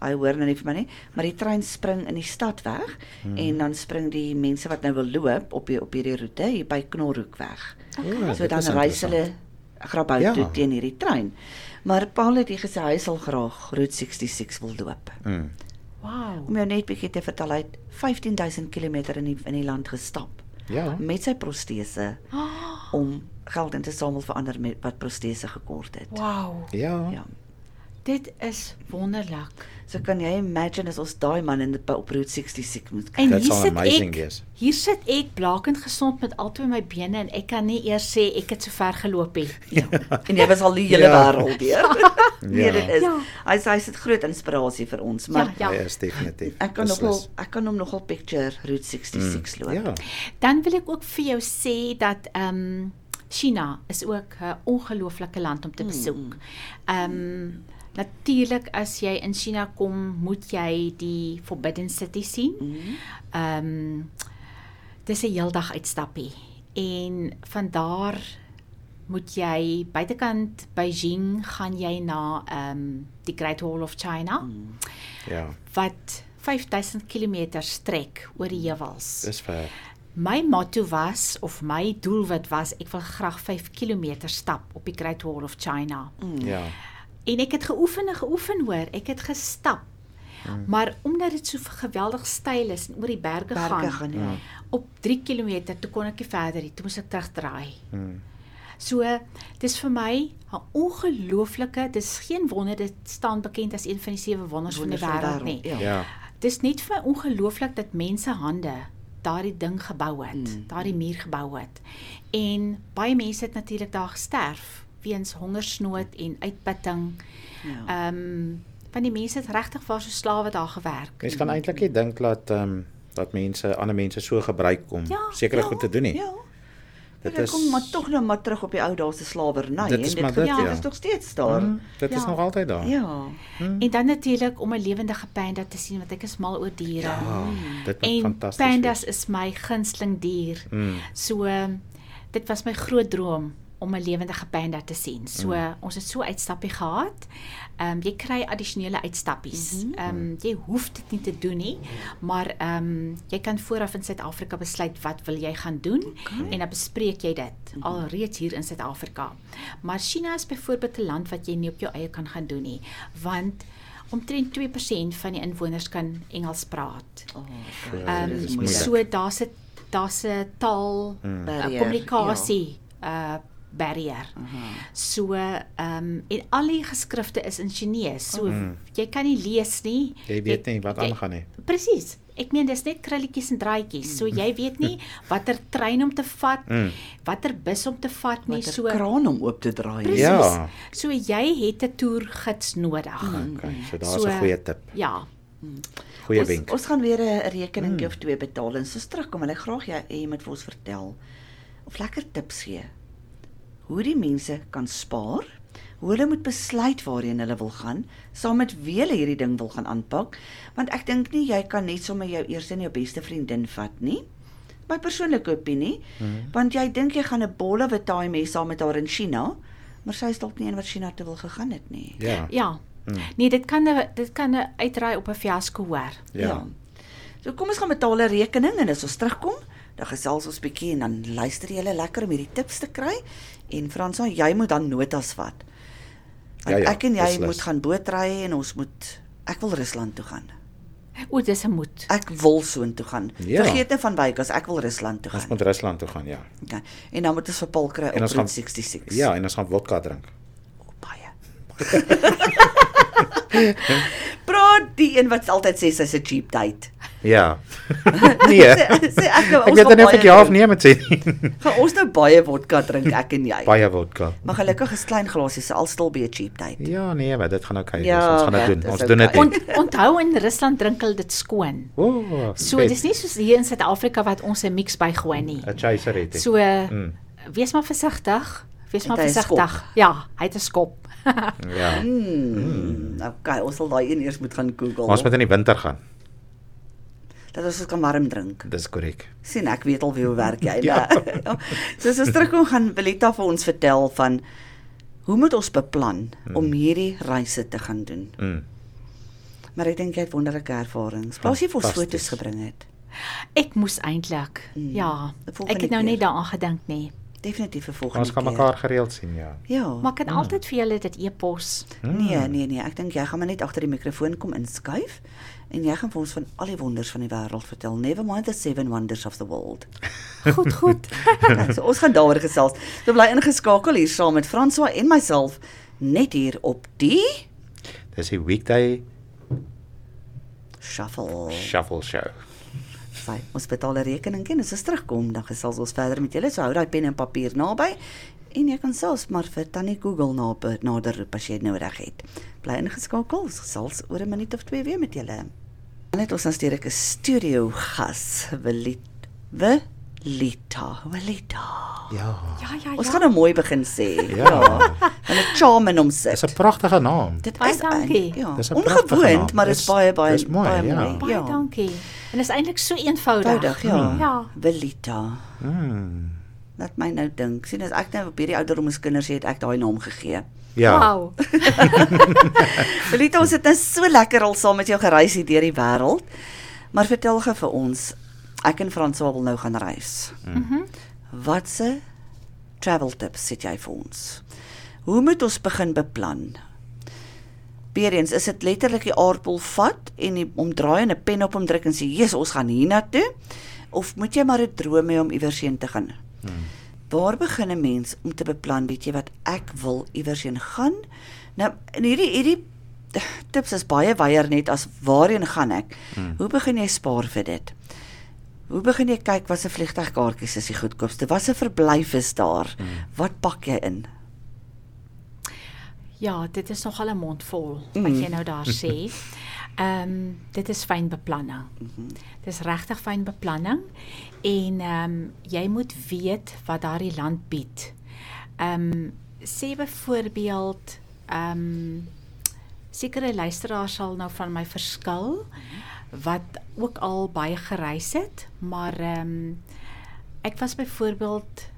Speaker 1: hy hoor nou nie vir my nie, maar die trein spring in die stad weg hmm. en dan spring die mense wat nou wil loop op die, op hierdie roete hier by Knorhoek weg.
Speaker 3: Ja,
Speaker 1: so dan
Speaker 3: is
Speaker 1: reis hulle
Speaker 3: interessant.
Speaker 1: grabou
Speaker 3: Ja.
Speaker 1: toe teen hierdie trein. Maar Paul het hier gesê hy sal graag Route 66 wil loop.
Speaker 3: Mm.
Speaker 2: Wow.
Speaker 1: Om jou net bietjie te vertel, hy het 15000 km in die in die land gestap
Speaker 3: Ja.
Speaker 1: met sy protese om geld in te samel vir ander met wat protese gekort het.
Speaker 2: Wow.
Speaker 3: Ja.
Speaker 1: Ja.
Speaker 2: Dit is wonderlik.
Speaker 1: So kan jy imagine as ons daai man in die op Route 66 moet kyk.
Speaker 2: En
Speaker 3: Dit
Speaker 2: hier sit
Speaker 3: amazing
Speaker 2: ek.
Speaker 3: wees.
Speaker 2: Hier sit ek blakend gesond met albei my bene en ek kan nie eers sê ek het so ver geloop nie.
Speaker 1: Ja. En jy was al die hele
Speaker 3: Ja.
Speaker 1: wêreld deur. nee,
Speaker 3: Ja.
Speaker 1: dit is.
Speaker 2: Ja.
Speaker 1: Hy sê hy sit groot inspirasie vir ons, maar
Speaker 2: Ja.
Speaker 3: Hy is definitief.
Speaker 1: ek kan nogal ek kan hom nogal picture Route 66 loop.
Speaker 3: Ja.
Speaker 2: Dan wil ek ook vir jou sê dat ehm um, China is ook 'n ongelooflike land om te besoek. Ehm um, natuurlik as jy in China kom, moet jy die Forbidden City sien. Ehm um, dis 'n heeldag uitstappie en van daar moet jy buitekant Beijing gaan jy na ehm um, die Great Wall of China
Speaker 3: Ja.
Speaker 2: wat 5000 km strek oor die heuwels.
Speaker 3: Dis ver.
Speaker 2: My motto was of my doelwit was ek wil graag 5 km stap op die Great Wall of China.
Speaker 3: Ja.
Speaker 2: En ek het geoefen en geoefen hoor, ek het gestap.
Speaker 3: Mm.
Speaker 2: Maar omdat dit so geweldig steil is en oor die berge,
Speaker 1: Berge
Speaker 2: gaan,
Speaker 1: gaan ja.
Speaker 2: op 3 km toe kon ek nie verder nie, toe moes ek terugdraai.
Speaker 3: Mm.
Speaker 2: So dis vir my 'n ongelooflike, dis geen wonder dit staan bekend as een van die sewe wonders van die wêreld nie.
Speaker 1: Ja.
Speaker 3: Ja.
Speaker 2: Dis net vir my ongelooflik dat mense hande daardie ding gebou het, mm. daardie muur gebou het. En baie mense het natuurlik daar gesterf weens hongersnood en uitputting.
Speaker 1: Ja.
Speaker 2: Ehm um, van die mense het regtig waar so slawe daar gewerk.
Speaker 3: Mens kan eintlik nie dink dat ehm um, dat mense ander mense so gebruik om
Speaker 2: Ja,
Speaker 3: sekere
Speaker 2: ja,
Speaker 3: goed te doen nie.
Speaker 1: Ja.
Speaker 3: Dit
Speaker 1: Dit
Speaker 3: is
Speaker 1: kom maar tog nou maar terug op die ou dae se slawerny
Speaker 3: Dit is
Speaker 1: en
Speaker 3: maar
Speaker 1: dit
Speaker 3: dit,
Speaker 1: dit
Speaker 2: ja.
Speaker 1: is nog steeds daar.
Speaker 3: Mm, dit is
Speaker 2: Ja.
Speaker 3: nog altyd daar.
Speaker 1: Ja.
Speaker 2: En dan natuurlik om 'n lewendige panda te sien want ek is mal oor diere.
Speaker 3: Ja, dit moet
Speaker 2: En
Speaker 3: fantasties
Speaker 2: pandas
Speaker 3: wees.
Speaker 2: is my gunsteling dier.
Speaker 3: Mm.
Speaker 2: So ehm, dit was my groot droom om 'n lewendige panda te sien. So
Speaker 3: Mm.
Speaker 2: ons het so uitstappie gehad. Ehm um, jy kry addisionele uitstappies.
Speaker 3: Mhm.
Speaker 2: Ehm um, jy hoef dit nie te doen nie, maar ehm um, jy kan vooraf in Suid-Afrika besluit wat wil jy gaan doen okay. en dan bespreek jy dit
Speaker 3: Mhm.
Speaker 2: alreeds hier in Suid-Afrika. Maar China is byvoorbeeld 'n land wat jy nie op jou eie kan gaan doen nie, want omtrent 2% van die inwoners kan Engels praat.
Speaker 1: Oh,
Speaker 3: So,
Speaker 2: Ehm
Speaker 3: dit is
Speaker 2: um, so daar's 'n daar's 'n taal
Speaker 3: Mm.
Speaker 2: uh,
Speaker 1: Barrier,
Speaker 2: uh barrier.
Speaker 1: Aha.
Speaker 2: So ehm um, en al die geskrifte is in Chinese. So
Speaker 3: Mm.
Speaker 2: jy kan nie lees nie.
Speaker 3: Jy weet nie wat aangaan nie.
Speaker 2: Presies. Ek meen dis net krulletjies en draadjies. So jy weet nie watter trein om te vat,
Speaker 3: Mm.
Speaker 2: watter bus om te vat nie.
Speaker 1: Watter
Speaker 2: So
Speaker 1: kraan om oop te draai.
Speaker 2: Presies.
Speaker 3: Ja.
Speaker 2: So jy het 'n toergids nodig.
Speaker 3: Okay, so daar's 'n
Speaker 2: So,
Speaker 3: goeie tip.
Speaker 2: Ja.
Speaker 3: Goeie
Speaker 1: Ons,
Speaker 3: wenk.
Speaker 1: ons gaan weer 'n rekening of twee betaal en terugkom en ek graag jy jy moet vir ons vertel of lekker tips gee. Hoe die mense kan spaar, hoe hulle moet besluit waarheen hulle wil gaan, saam met wie hulle hierdie ding wil gaan aanpak, want ek dink nie jy kan net sommer jou eerste en jou beste vriendin vat nie. My persoonlike opinie, mm -hmm. want jy dink jy gaan 'n bolle wat daai mes saam met haar in China, maar sy is dalk nie een wat China toe wil gegaan het nie.
Speaker 3: Ja.
Speaker 2: Ja. Nee, dit kan 'n dit kan 'n uitraai op 'n fiasco hoor.
Speaker 3: Ja.
Speaker 1: So kom ons gaan betaal 'n rekening en as ons terugkom, dan gesels ons bietjie en dan luister jy lekker om hierdie tips te kry en Fransa, jy moet dan notas vat.
Speaker 3: Ja, ja,
Speaker 1: ek en jy
Speaker 3: beslis.
Speaker 1: moet gaan bootry en ons moet ek wil Rusland toe gaan.
Speaker 2: O, dis 'n moed.
Speaker 1: Ek wil soontoe gaan.
Speaker 3: Ja.
Speaker 1: Vergeet net van Vegas, ek wil Rusland toe
Speaker 3: Ons
Speaker 1: gaan.
Speaker 3: moet Rusland toe gaan, ja.
Speaker 1: Okay. En dan moet ons vir Paul kry
Speaker 3: En
Speaker 1: op
Speaker 3: ons gaan-
Speaker 1: Route 66.
Speaker 3: Ja, en ons gaan vodka drink.
Speaker 1: oh, baie. Praat die een wat altyd sê sy's 'n cheap date.
Speaker 3: Ja. nee.
Speaker 1: Sê, sê ek nou
Speaker 3: Ek
Speaker 1: ons
Speaker 3: weet nie of ek ja of nee moet sê nie.
Speaker 1: Gaan ons nou baie vodka drink ek en jy.
Speaker 3: Baie vodka.
Speaker 1: Maar gelukkig is klein glasies se al stil by 'n cheap date.
Speaker 3: Ja, nee, maar dit gaan okay
Speaker 1: Ja,
Speaker 3: wees. Ons gaan dit doen. Ons doen dit.
Speaker 2: Ont, onthou in Rusland drink hulle dit skoon.
Speaker 3: O, oh,
Speaker 2: So dis nie soos hier in Suid-Afrika wat ons 'n mix bygooi nie.
Speaker 3: 'n chaser het. hy.
Speaker 2: So
Speaker 3: Mm.
Speaker 2: wees maar versigtig. Wees maar versigtig. Ja, hy het 'n skop.
Speaker 3: Ja.
Speaker 1: Hmm. Okay, ons sal daai een eers moet gaan Google.
Speaker 3: Ons moet in die winter gaan.
Speaker 1: Dat ons dit kan warm drink.
Speaker 3: Dis korrek.
Speaker 1: sien ek weet al hoe werk jy.
Speaker 3: Ja.
Speaker 1: ja. so as ons terugkom gaan Belita vir ons vertel van hoe moet ons beplan om hierdie reise te gaan doen.
Speaker 3: Mm.
Speaker 1: Maar ek dink jy het wonderlike ervarings. Plaas jy vir ons foto's gebring het.
Speaker 2: Ek moes eintlik.
Speaker 1: Mm.
Speaker 2: Ja. Ek het nou
Speaker 1: keer.
Speaker 2: net daaraan gedink nie.
Speaker 1: Definitief vir volgende
Speaker 3: Ons gaan
Speaker 1: keer.
Speaker 3: mekaar gereeld sien, ja.
Speaker 1: Ja.
Speaker 2: Maar ek kan altyd vir julle dit e-pos.
Speaker 1: Nee, nee, nee, ek dink jy gaan maar net agter die mikrofoon kom inskuif en jy gaan vir ons van al die wonders van die wêreld vertel. Never mind the seven wonders of the world.
Speaker 2: Goed, goed.
Speaker 1: So ons gaan daaroor gesels. So bly ingeskakel hier saam met François en myself net hier op die
Speaker 3: Dis die weekday
Speaker 1: Shuffle.
Speaker 3: shuffle show.
Speaker 1: Sy, ons betaal 'n rekening en as ons terugkom, dan gesels ons verder met julle. So hou daai pen en papier naby en jy kan selfs maar vir Tannie Google nader nader roep as jy nodig het. Bly ingeskakel. Ons gesels oor 'n minuut of twee weer met julle. Dan het ons dan steeds 'n studio gas, Welit. Welita, Welita.
Speaker 3: Ja.
Speaker 2: Ja, ja, ja.
Speaker 1: Ons gaan nou mooi begin sê.
Speaker 3: Ja.
Speaker 1: En 'n charm in hom sit.
Speaker 3: Dis 'n pragtige naam.
Speaker 1: Dit
Speaker 2: Baie
Speaker 1: is
Speaker 2: dankie.
Speaker 1: eintlik, Ja,
Speaker 3: Dis 'n pragtige
Speaker 1: ongewoond,
Speaker 3: naam.
Speaker 1: maar dit is baie baie
Speaker 3: dis mooi,
Speaker 1: baie
Speaker 3: ja.
Speaker 1: mooi.
Speaker 2: Baie dankie. En is eintlik so eenvoudig.
Speaker 1: Eenvoudig, ja.
Speaker 2: Ja.
Speaker 1: Welita.
Speaker 3: Mm.
Speaker 1: Laat my nou dink. sien as ek nou op hierdie ouderdom as kinders het ek daai naam gegee.
Speaker 3: Ja.
Speaker 2: Wow.
Speaker 1: Welita, ons het nou so lekker al saam met jou gereis hier deur die wêreld. Maar vertel gou vir ons. Ek en François wil nou gaan reis.
Speaker 2: Mhm.
Speaker 1: Watse travel tips het jy vir ons? Hoe moet ons begin beplan? Weereens, is dit letterlik die aardbol vat en die omdraai en 'n pen op hom druk en sê, "Jesus, ons gaan hiernatoe?" Of moet jy maar 'n droom hê om iewers heen te gaan?
Speaker 3: Hmm.
Speaker 1: Waar begin 'n mens om te beplan, weet jy wat ek wil iewers heen gaan? Nou, en hierdie hierdie tips is baie wyer net as waarheen gaan ek?
Speaker 3: Hmm.
Speaker 1: Hoe begin jy spaar vir dit? Hoe begin jy kyk wat se vliegtuigkaartjies is die goedkoopste? Wat se verblyf is daar?
Speaker 3: Hmm.
Speaker 1: Wat pak jy in?
Speaker 2: Ja, dit is nogal 'n mond vol wat
Speaker 1: Mm.
Speaker 2: jy nou daar sê. Ehm dit is fyn beplanning. Dit is regtig fyn beplanning en ehm jy moet weet wat daardie land bied. Ehm sê byvoorbeeld ehm sekere luisteraars sal nou van my verskil wat ook al baie gereis het, maar ehm ek was byvoorbeeld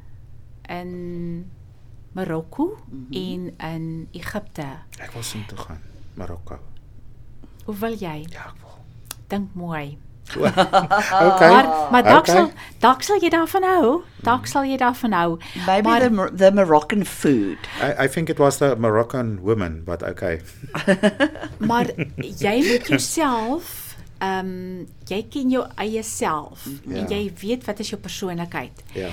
Speaker 2: in Marokko mm -hmm. en in Egipte.
Speaker 3: Ek wil sien toe gaan. Marokko.
Speaker 2: Hoe wil jy?
Speaker 3: Ja, ek wil.
Speaker 2: Dink mooi.
Speaker 3: Okay.
Speaker 2: Maar maar dalk
Speaker 3: Okay.
Speaker 2: sal dalk sal jy daarvan hou. Dalk sal jy daarvan hou.
Speaker 1: Maybe
Speaker 2: maar
Speaker 1: the, the Moroccan food.
Speaker 3: I I think it was the Moroccan woman, but okay.
Speaker 2: maar jy moet jouself ehm um, jy ken jou eie self
Speaker 3: Ja.
Speaker 2: en jy weet wat is jou persoonlikheid.
Speaker 3: Ja.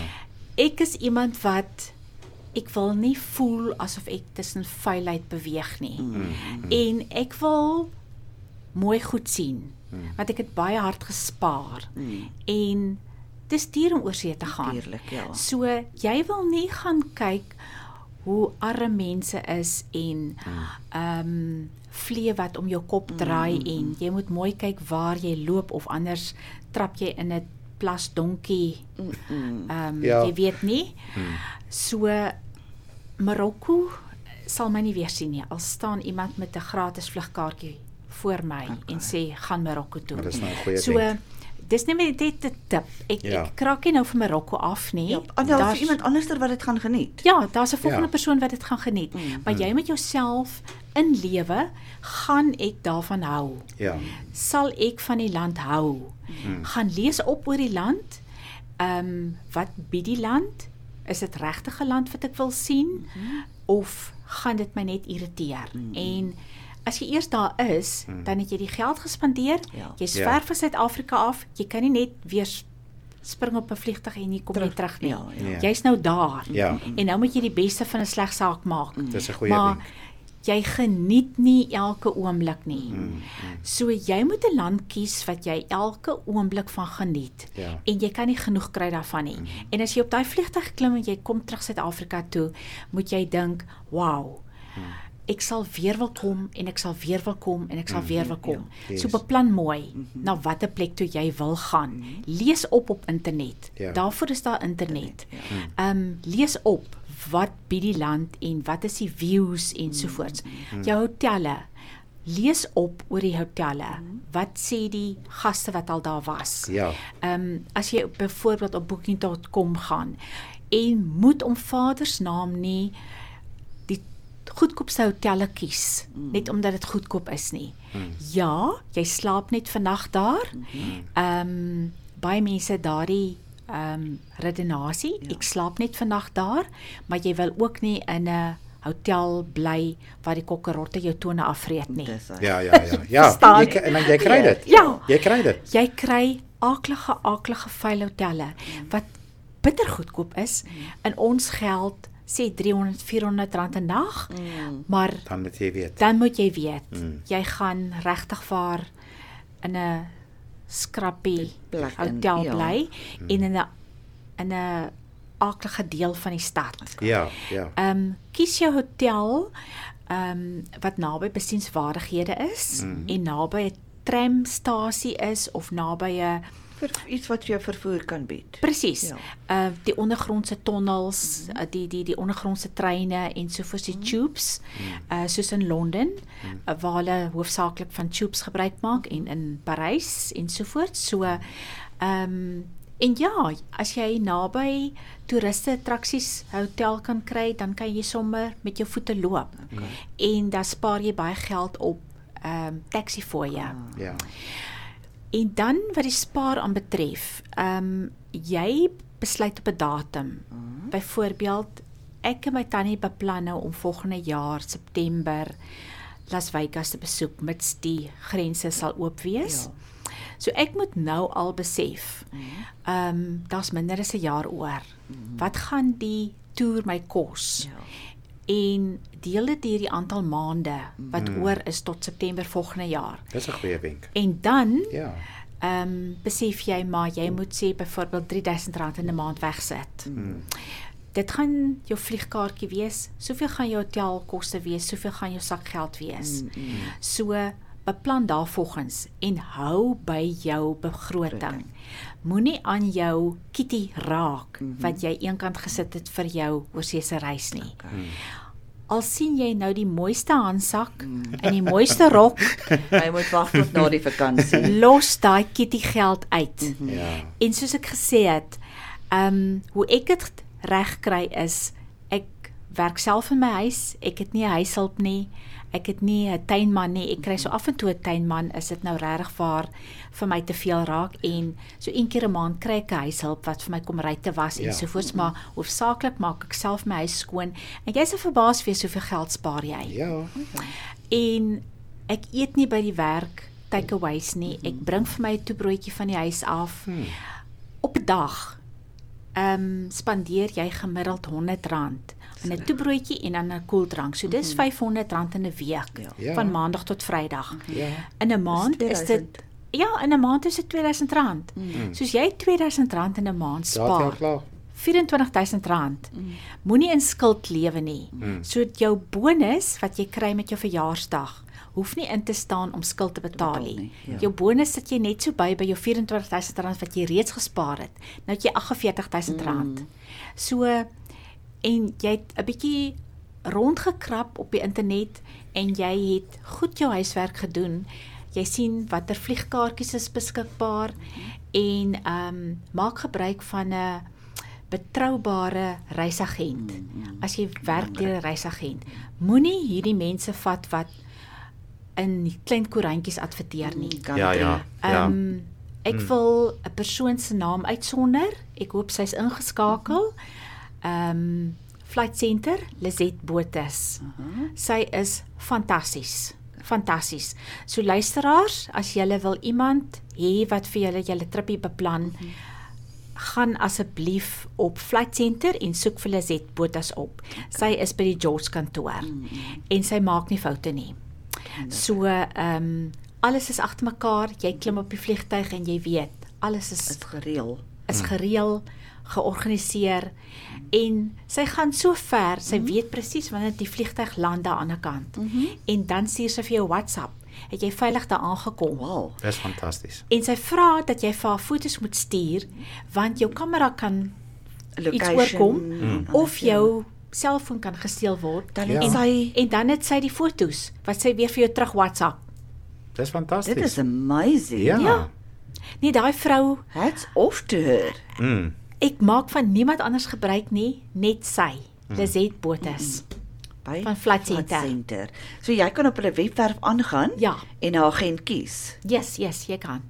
Speaker 2: Ek is iemand wat ek wil nie voel asof ek tussen vuilheid beweeg nie.
Speaker 3: Mm.
Speaker 2: En ek wil mooi goed sien. Want ek het baie hard gespaar.
Speaker 1: Mm.
Speaker 2: En dis duur om oor see te gaan.
Speaker 1: Natuurlik, ja.
Speaker 2: So jy wil nie gaan kyk hoe arme mense is en ehm um, vlee wat om jou kop draai en jy moet mooi kyk waar jy loop of anders trap jy in 'n plas donkie. Ehm um,
Speaker 3: Ja.
Speaker 2: jy weet nie. So Marokko sal my nie weer sien nie. Al staan iemand met 'n gratis vlugkaartjie voor my okay. en sê gaan Marokko toe.
Speaker 3: Maar dis nou 'n goeie
Speaker 2: So
Speaker 3: ding.
Speaker 2: dis nie net dit 'n tip. Ek
Speaker 3: Ja.
Speaker 2: ek kraak nie nou vir Marokko af nie.
Speaker 1: Ja, en daar is iemand anderster wat dit gaan geniet.
Speaker 2: Ja, daar's 'n volgende
Speaker 3: Ja.
Speaker 2: persoon wat dit gaan geniet. Mm. Maar jy moet jouself inlewe, gaan ek daarvan hou?
Speaker 3: Ja.
Speaker 2: Sal ek van die land hou? Mm. Gaan lees op oor die land. Ehm um, wat bied die land? Is dit regtig 'n land wat ek wil sien mm. of gaan dit my net irriteer? Mm. En as jy eers daar is, mm. dan het jy die geld gespandeer.
Speaker 1: Ja.
Speaker 2: Jy's
Speaker 3: Ja.
Speaker 2: ver van Suid-Afrika af. Jy kan nie net weer spring op 'n vliegtuig en jy kom
Speaker 1: Terug.
Speaker 2: nie terug nie.
Speaker 1: Ja,
Speaker 3: ja.
Speaker 2: Jy's nou daar.
Speaker 3: Ja.
Speaker 2: En nou moet jy die beste van 'n sleg saak maak.
Speaker 3: Dis 'n goeie ding.
Speaker 2: Jy geniet nie elke oomblik nie. Mm, so jy moet 'n land kies wat jy elke oomblik van geniet.
Speaker 3: Ja.
Speaker 2: En jy kan nie genoeg kry daarvan nie. Mm. En as jy op daai vliegtuig klim en jy kom terug Suid-Afrika toe, moet jy dink, "Wow, ek sal weer wil kom en ek sal weer wil kom en ek sal weer wil kom."
Speaker 3: Ja.
Speaker 2: So beplan mooi na watter plek toe jy wil gaan. Lees op op internet.
Speaker 3: Ja.
Speaker 2: Daarvoor is daar internet. Ehm um, lees op wat bied die land en wat is die views ensovoorts. Jou hotelle. lees op oor die hotelle. Wat sê die gaste wat al daar was?
Speaker 3: Ja.
Speaker 2: Ehm um, as jy byvoorbeeld op booking.com gaan en moet om Vader se naam nie goedkoopste hotelle kies mm. net omdat dit goedkoop is nie. Mm. Ja, jy slaap net vir nag daar. Ehm um, baie mense daardie ehm um, redenasie, ja. ek slaap net vir nag daar, maar jy wil ook nie in 'n hotel bly waar die kokkerotte jou tone afvreet nie.
Speaker 3: Ja, ja, ja. Ja, jy, en dan jy kry dit.
Speaker 2: Ja.
Speaker 3: Jy kry dit.
Speaker 2: Jy kry aaklige aaklige vuil hotelle wat bitter goedkoop is in ons geld sê 300 400 rand 'n nag.
Speaker 1: Mm.
Speaker 2: Maar
Speaker 3: Dan moet jy weet.
Speaker 2: dan moet jy weet,
Speaker 3: Mm.
Speaker 2: jy gaan regtig vaar in 'n skrappie hotel
Speaker 1: ja.
Speaker 2: bly en in 'n in 'n aaklige deel van die stad.
Speaker 3: Ja, ja.
Speaker 2: Ehm um, kies jou hotel ehm um, wat naby besienswaardighede is mm. en naby 'n tramstasie is of naby 'n
Speaker 1: vir iets wat vir jou vervoer kan bied.
Speaker 2: presies.
Speaker 1: Ja.
Speaker 2: Uh die ondergrondse tonnels, mm. uh, die die die ondergrondse treine en sovoorts die tubes. Uh soos in Londen uh, waar hulle hoofsaaklik van tubes gebruik maak en in Parys en sovoorts. So ehm um, en ja, as jy naby toeriste attraksies hotel kan kry, dan kan jy sommer met jou voete loop. Okay. En dan spaar jy baie geld op ehm um, taxi fooie. Ah.
Speaker 3: Ja.
Speaker 2: En dan wat die spaar aanbetref, ehm um, jy besluit op 'n datum. Mm. Byvoorbeeld, ek en my tannie beplan nou om volgende jaar September Las Vegas te besoek mits die grense sal oop wees. Ja. So ek moet nou al besef. Ehm um, daar's minder as 'n jaar oor. Mm. Wat gaan die toer my kos?
Speaker 1: Ja.
Speaker 2: En deel dit deur die aantal maande wat mm. oor is tot September volgende jaar.
Speaker 3: Dis 'n goeie wenk.
Speaker 2: En dan
Speaker 3: Ja.
Speaker 2: ehm um, besef jy maar jy moet sê byvoorbeeld R3000 in 'n maand wegsit.
Speaker 3: Mm.
Speaker 2: Dit gaan jou vliegkaartjie wees, soveel gaan jou hotelkoste wees, soveel gaan jou sakgeld wees.
Speaker 1: Mm, mm.
Speaker 2: So beplan daarvolgens en hou by jou begroting. Moenie aan jou kitty raak mm -hmm. wat jy eenkant gesit het vir jou oorsese reis nie.
Speaker 1: Okay.
Speaker 2: Al sien jy nou die mooiste handsak mm. en die mooiste rok,
Speaker 1: Jy moet wag tot na die vakansie.
Speaker 2: los daai kitty geld uit. Mm -hmm.
Speaker 3: Ja.
Speaker 2: En soos ek gesê het, ehm um, hoe ek dit reg kry is ek werk self in my huis. Ek het nie 'n huishulp nie. Ek het nie 'n tuinman nie. Ek kry so af en toe 'n tuinman is dit nou regtig waar vir my te veel raak en so een keer 'n maand kry ek 'n huishulp wat vir my kom ry te was
Speaker 3: Ja.
Speaker 2: en sovoorts maar hoofsaaklik maak ek self my huis skoon en jy sal verbaas wees hoeveel geld spaar jy.
Speaker 3: Ja.
Speaker 2: En ek eet nie by die werk takeaways nie. Ek bring vir my 'n toebroodjie van die huis af.
Speaker 3: Hmm.
Speaker 2: Op 'n dag ehm um, spandeer jy gemiddeld R100 aan 'n toebroodjie en dan 'n koeldrank. So dis R500 in 'n week
Speaker 3: Ja. Ja.
Speaker 2: van maandag tot Vrydag.
Speaker 3: Ja.
Speaker 2: In 'n maand is dit ja, in 'n maand is dit R2000.
Speaker 3: Mm.
Speaker 2: Soos jy R2000 in 'n maand
Speaker 3: al
Speaker 2: spaar.
Speaker 3: klaar.
Speaker 2: R24000. Moenie in skuld lewe nie.
Speaker 3: Mm.
Speaker 2: So jou bonus wat jy kry met jou verjaarsdag hoef nie in te staan om skuld te betaal nie.
Speaker 1: ja.
Speaker 2: Jou bonus sit jy net so by by jou R24000 wat jy reeds gespaar het. Nou het jy R48000. So en jy het 'n bietjie rondgekrap op die internet en jy het goed jou huiswerk gedoen. Jy sien watter vliegkaartjies is beskikbaar en ehm um, maak gebruik van 'n betroubare reisagent. As jy werk deur 'n reisagent, moenie hierdie mense vat wat in die klein koerantjies adverteer nie.
Speaker 3: Ja, ja. Ja.
Speaker 2: Ehm um, ek wil 'n persoon se naam uitsonder. Ek hoop sy's ingeskakel. Ehm um, Flight Center Lizet Botus. Sy is fantasties. Fantasties. So luisteraars, as julle wil iemand hê wat vir julle julle tripie beplan, gaan asseblief op Flight Center en soek vir Lizet Botus op. Sy is by die George kantoor en sy maak nie foute nie. So ehm um, alles is agter mekaar. Jy klim op die vliegtyg en jy weet, alles is
Speaker 1: Dit gereël.
Speaker 2: is gereël, georganiseer en sy gaan so ver, sy weet presies wanneer die vliegtyg land daar aan die ander kant. En dan stuur sy vir jou WhatsApp. Het jy veilig daar aangekom?
Speaker 1: Wow.
Speaker 3: Dis fantasties.
Speaker 2: En sy vra dat jy vir haar foto's moet stuur want jou kamera kan iets
Speaker 1: Location.
Speaker 2: oorkom
Speaker 1: Mm.
Speaker 2: of jou selfoon kan gesteel word.
Speaker 1: Dan
Speaker 3: Ja.
Speaker 1: het sy
Speaker 2: En dan het sy die foto's wat sy weer vir jou terug WhatsApp.
Speaker 3: Dis fantasties.
Speaker 1: Dit is amazing.
Speaker 3: ja.
Speaker 2: Ja. Nee, daai vrou,
Speaker 1: Hats off to her.
Speaker 3: Mm.
Speaker 2: Ek maak van niemand anders gebruik nie, net sy. Lizette Botas.
Speaker 1: By
Speaker 2: Van Flight
Speaker 1: Flight
Speaker 2: Centre.
Speaker 1: Center. So jy kan op hulle webwerf aangaan
Speaker 2: Ja.
Speaker 1: en 'n agent kies.
Speaker 2: Yes, yes, jy kan.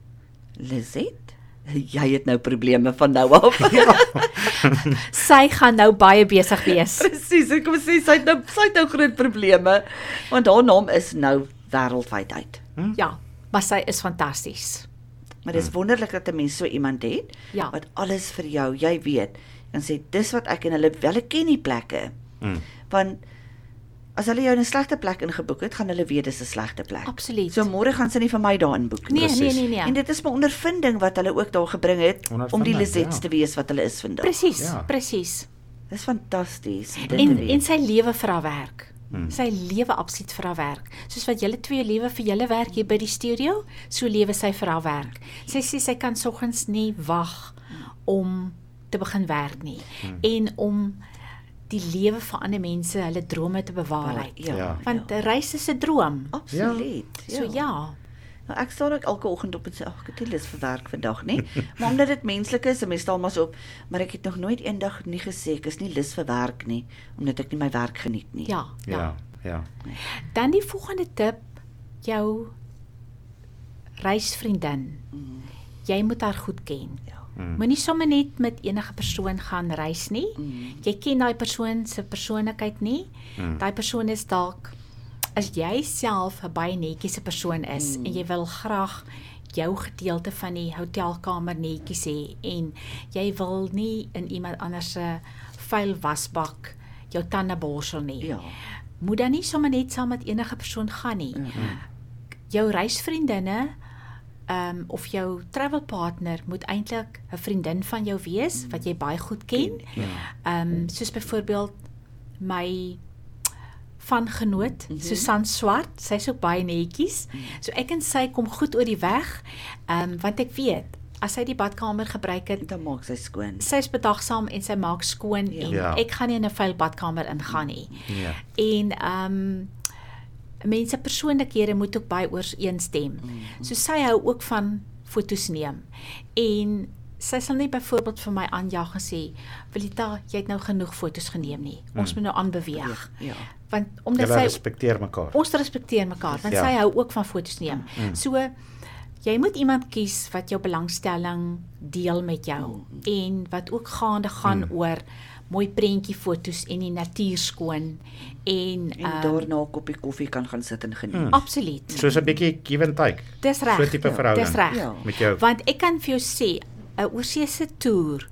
Speaker 1: Lizet, jy het nou probleme van nou af.
Speaker 2: Sy gaan nou baie besig wees.
Speaker 1: Presies, ek kom sê sy het nou sy het nou groot probleme want haar naam is nou wêreldwyd uit.
Speaker 2: Ja, maar sy is fantasties.
Speaker 1: Maar dis wonderlik dat 'n mens so iemand het
Speaker 2: Ja.
Speaker 1: wat alles vir jou, jy weet, en sê dis wat ek en hulle wel ken die plekke.
Speaker 3: Mm.
Speaker 1: Want as hulle jou in 'n slegte plek ingeboek het, gaan hulle weet dis 'n slegte plek.
Speaker 2: Absoluut.
Speaker 1: So môre gaan sy nie vir my daarin boek nie.
Speaker 2: nee, nee,
Speaker 3: Presies.
Speaker 2: nee, nee.
Speaker 1: En dit is my ondervinding wat hulle ook daar gebring het om die Lisets
Speaker 3: ja.
Speaker 1: te wees wat hulle is vandag.
Speaker 2: Presies,
Speaker 3: Ja.
Speaker 2: presies.
Speaker 1: Dis fantasties.
Speaker 2: En en sy lewe vir haar werk.
Speaker 3: Hmm.
Speaker 2: Sy lewe absoluut vir haar werk. Soos wat julle twee lewe vir julle werk hier by die studio, so lewe sy vir haar werk. Sy sê sy kan soggens nie wag om te begin werk nie
Speaker 3: Hmm.
Speaker 2: en om die lewe van ander mense, hulle drome te bewaarheid.
Speaker 1: ja,
Speaker 3: Ja.
Speaker 2: Want 'n reis is 'n droom.
Speaker 1: absoluut.
Speaker 2: So ja.
Speaker 1: Nou ek staan ook elke oggend op en sê ag, ek het nie lus vir werk vandag nie. maar omdat dit menslik is, 'n mens staan maar op, maar ek het nog nooit eendag nie gesê ek is nie lus vir werk nie, omdat ek nie my werk geniet nie.
Speaker 2: Ja, ja.
Speaker 3: Ja. Ja.
Speaker 2: Dan die volgende tip, jou reisvriendin. Jy moet haar goed ken.
Speaker 1: Ja.
Speaker 3: Mm.
Speaker 2: Moenie sommer net met enige persoon gaan reis nie.
Speaker 1: Mm.
Speaker 2: Jy ken daai persoon se persoonlikheid nie.
Speaker 3: Mm.
Speaker 2: Daai persoon is dalk as jy self 'n baie netjiese persoon is mm. en jy wil graag jou gedeelte van die hotelkamer netjies hê en jy wil nie in iemand anders se vuil wasbak jou tande borsel nie.
Speaker 1: Ja.
Speaker 2: Moet dan nie sommer net saam met enige persoon gaan nie. Jou reisvriendinne ehm um, of jou travel partner moet eintlik 'n vriendin van jou wees wat jy baie goed ken. Ehm um, soos byvoorbeeld my van genoot, mm -hmm. Susan Swart, sy's ook baie netjies. So ek en sy kom goed oor die weg. Ehm um, want ek weet as sy die badkamer gebruik het,
Speaker 1: Dan maak sy skoon.
Speaker 2: sy's bedagsaam en sy maak skoon
Speaker 1: Ja.
Speaker 2: en
Speaker 3: Ja.
Speaker 2: ek gaan nie in 'n vuil badkamer ingaan nie.
Speaker 3: Ja.
Speaker 2: En ehm um, mense persoonlikhede moet ook baie ooreenstem. Mm. So sy hou ook van fotos neem. En sy sal nie byvoorbeeld vir my aanjaag en sê, "Velita, jy het nou genoeg fotos geneem nie. Ons moet nou aanbeweeg."
Speaker 1: Ja.
Speaker 2: Want omdat
Speaker 3: Julle
Speaker 2: sy
Speaker 3: respekteer mekaar.
Speaker 2: ons respekteer mekaar want
Speaker 3: Ja.
Speaker 2: sy hou ook van fotos neem. Mm. So jy moet iemand kies wat jou belangstelling deel met jou mm. en wat ook gaande gaan mm. oor mooi prentjie fotos en die natuur skoon en
Speaker 1: En
Speaker 2: ehm,
Speaker 1: daarna 'n koppie koffie kan gaan sit en geniet.
Speaker 2: absoluut.
Speaker 3: Soos 'n bietjie give and take.
Speaker 2: Dis reg.
Speaker 3: So tipe verhouding.
Speaker 2: Dis reg.
Speaker 1: Ja.
Speaker 3: Met jou.
Speaker 2: Want ek kan vir jou sê 'n oorseese toer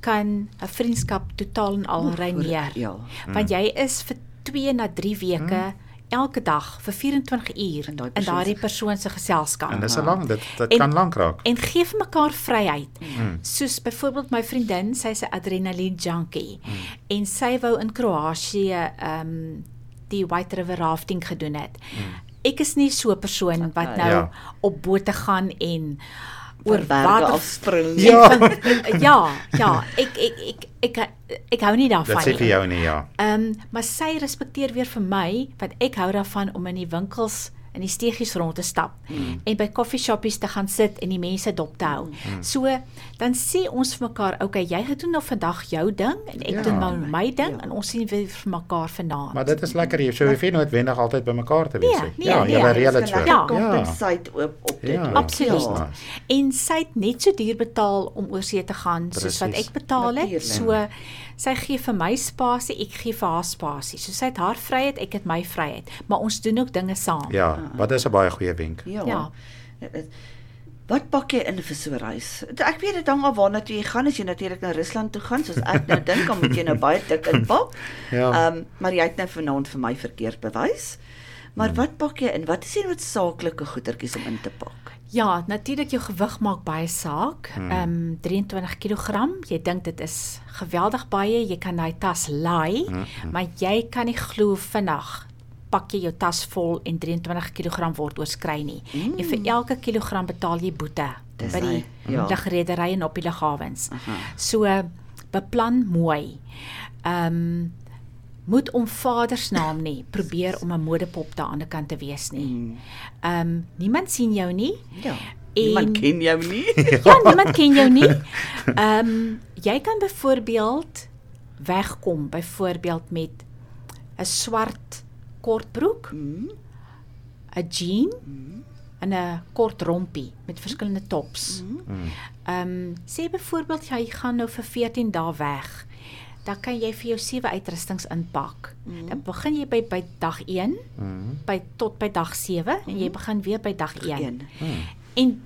Speaker 2: kan 'n vriendskap totaal en al reineer.
Speaker 1: Ja.
Speaker 2: Want jy is vir 2 na 3 weke elke dag vir 24 uur
Speaker 1: In persoon
Speaker 2: daardie persoon se geselskap.
Speaker 3: En dis 'n lang dit dit
Speaker 2: En-
Speaker 3: kan lank raak.
Speaker 2: en gee vir mekaar vryheid. Mm. Soos byvoorbeeld my vriendin, sy's 'n adrenaline junkie mm. en sy wou in Kroasie ehm um, die White River rafting gedoen het. Mm. Ek is nie so 'n persoon wat nou
Speaker 3: Ja.
Speaker 2: op bote gaan en
Speaker 1: Oor berge afspring.
Speaker 3: Ja.
Speaker 2: ja, ja, ek ek ek ek ek, ek hou nie daarvan
Speaker 3: Dit sê
Speaker 2: nie.
Speaker 3: vir jou nie ja.
Speaker 2: Ehm um, maar sy respekteer weer vir my want ek hou daarvan om in die winkels in die steegies rond te stap mm. en by koffieshoppies te gaan sit en die mense dop te hou. Mm. So dan sê ons vir mekaar, okay, jy doen nou vandag jou ding en ek
Speaker 3: Ja.
Speaker 2: ja. doen nou my ding
Speaker 1: Ja.
Speaker 2: en ons sien weer vir mekaar vanaand.
Speaker 3: Maar dit is lekker jy sou hoef nie noodwendig altyd by mekaar te wees
Speaker 2: Nee, nee,
Speaker 3: Ja,
Speaker 2: nee,
Speaker 3: julle
Speaker 2: dit
Speaker 3: reël
Speaker 1: Dit
Speaker 3: dit so.
Speaker 1: kan
Speaker 2: Ja.
Speaker 1: compensate op op dit.
Speaker 3: Ja.
Speaker 2: Absoluut.
Speaker 3: Ja.
Speaker 2: En sy het net so duur betaal om oor see te gaan soos wat ek betaal het.
Speaker 1: Natuurlijk.
Speaker 2: So sy gee vir my spasie, ek gee vir haar spasie. So sy het haar vryheid, ek het my vryheid, maar ons doen ook dinge saam.
Speaker 3: Ja, wat is 'n baie goeie wenk.
Speaker 1: Ja.
Speaker 2: Ja.
Speaker 1: Wat pak jy in vir so 'n reis? Ek weet dit hang af waarna toe jy gaan as jy natuurlik na Rusland toe gaan, soos ek nou dink, dan moet jy nou baie dik inpak.
Speaker 3: Ja.
Speaker 1: Ehm, um, maar jy het nou vanaand vir my verkeerd bewys. Maar wat pak jy in? Wat is die noodsaaklike goedertjies om in te pak?
Speaker 2: Ja, natuurlik jou gewig maak baie saak. Ehm um, 23 kg. Jy dink dit is geweldig baie. Jy kan daai tas laai, maar jy kan nie glo vinnig pak jy jou tas vol en 23 kg word oorskry nie. Mm. En vir elke kilogram betaal jy boete
Speaker 1: Dis
Speaker 2: by die
Speaker 1: ja.
Speaker 2: lugredery en op die lughawens.
Speaker 1: Aha.
Speaker 2: So beplan mooi. Ehm um, moet om Vader se naam nie probeer om 'n modepop daar aan die kant te wees nie. Ehm um, niemand sien jou nie.
Speaker 1: Ja.
Speaker 2: En-
Speaker 1: Niemand ken jou nie.
Speaker 2: Ja, niemand ken jou nie. Ehm um, jy kan byvoorbeeld wegkom byvoorbeeld met 'n swart kortbroek, 'n jean en 'n kort rompie met verskillende tops. Ehm um, sê byvoorbeeld jy gaan nou vir 14 dae weg. Dan kan jy vir jou sewe uitrustings inpak. Dan begin jy by by dag 1 by tot by dag 7 en jy begin weer by dag 1.
Speaker 1: Een.
Speaker 2: En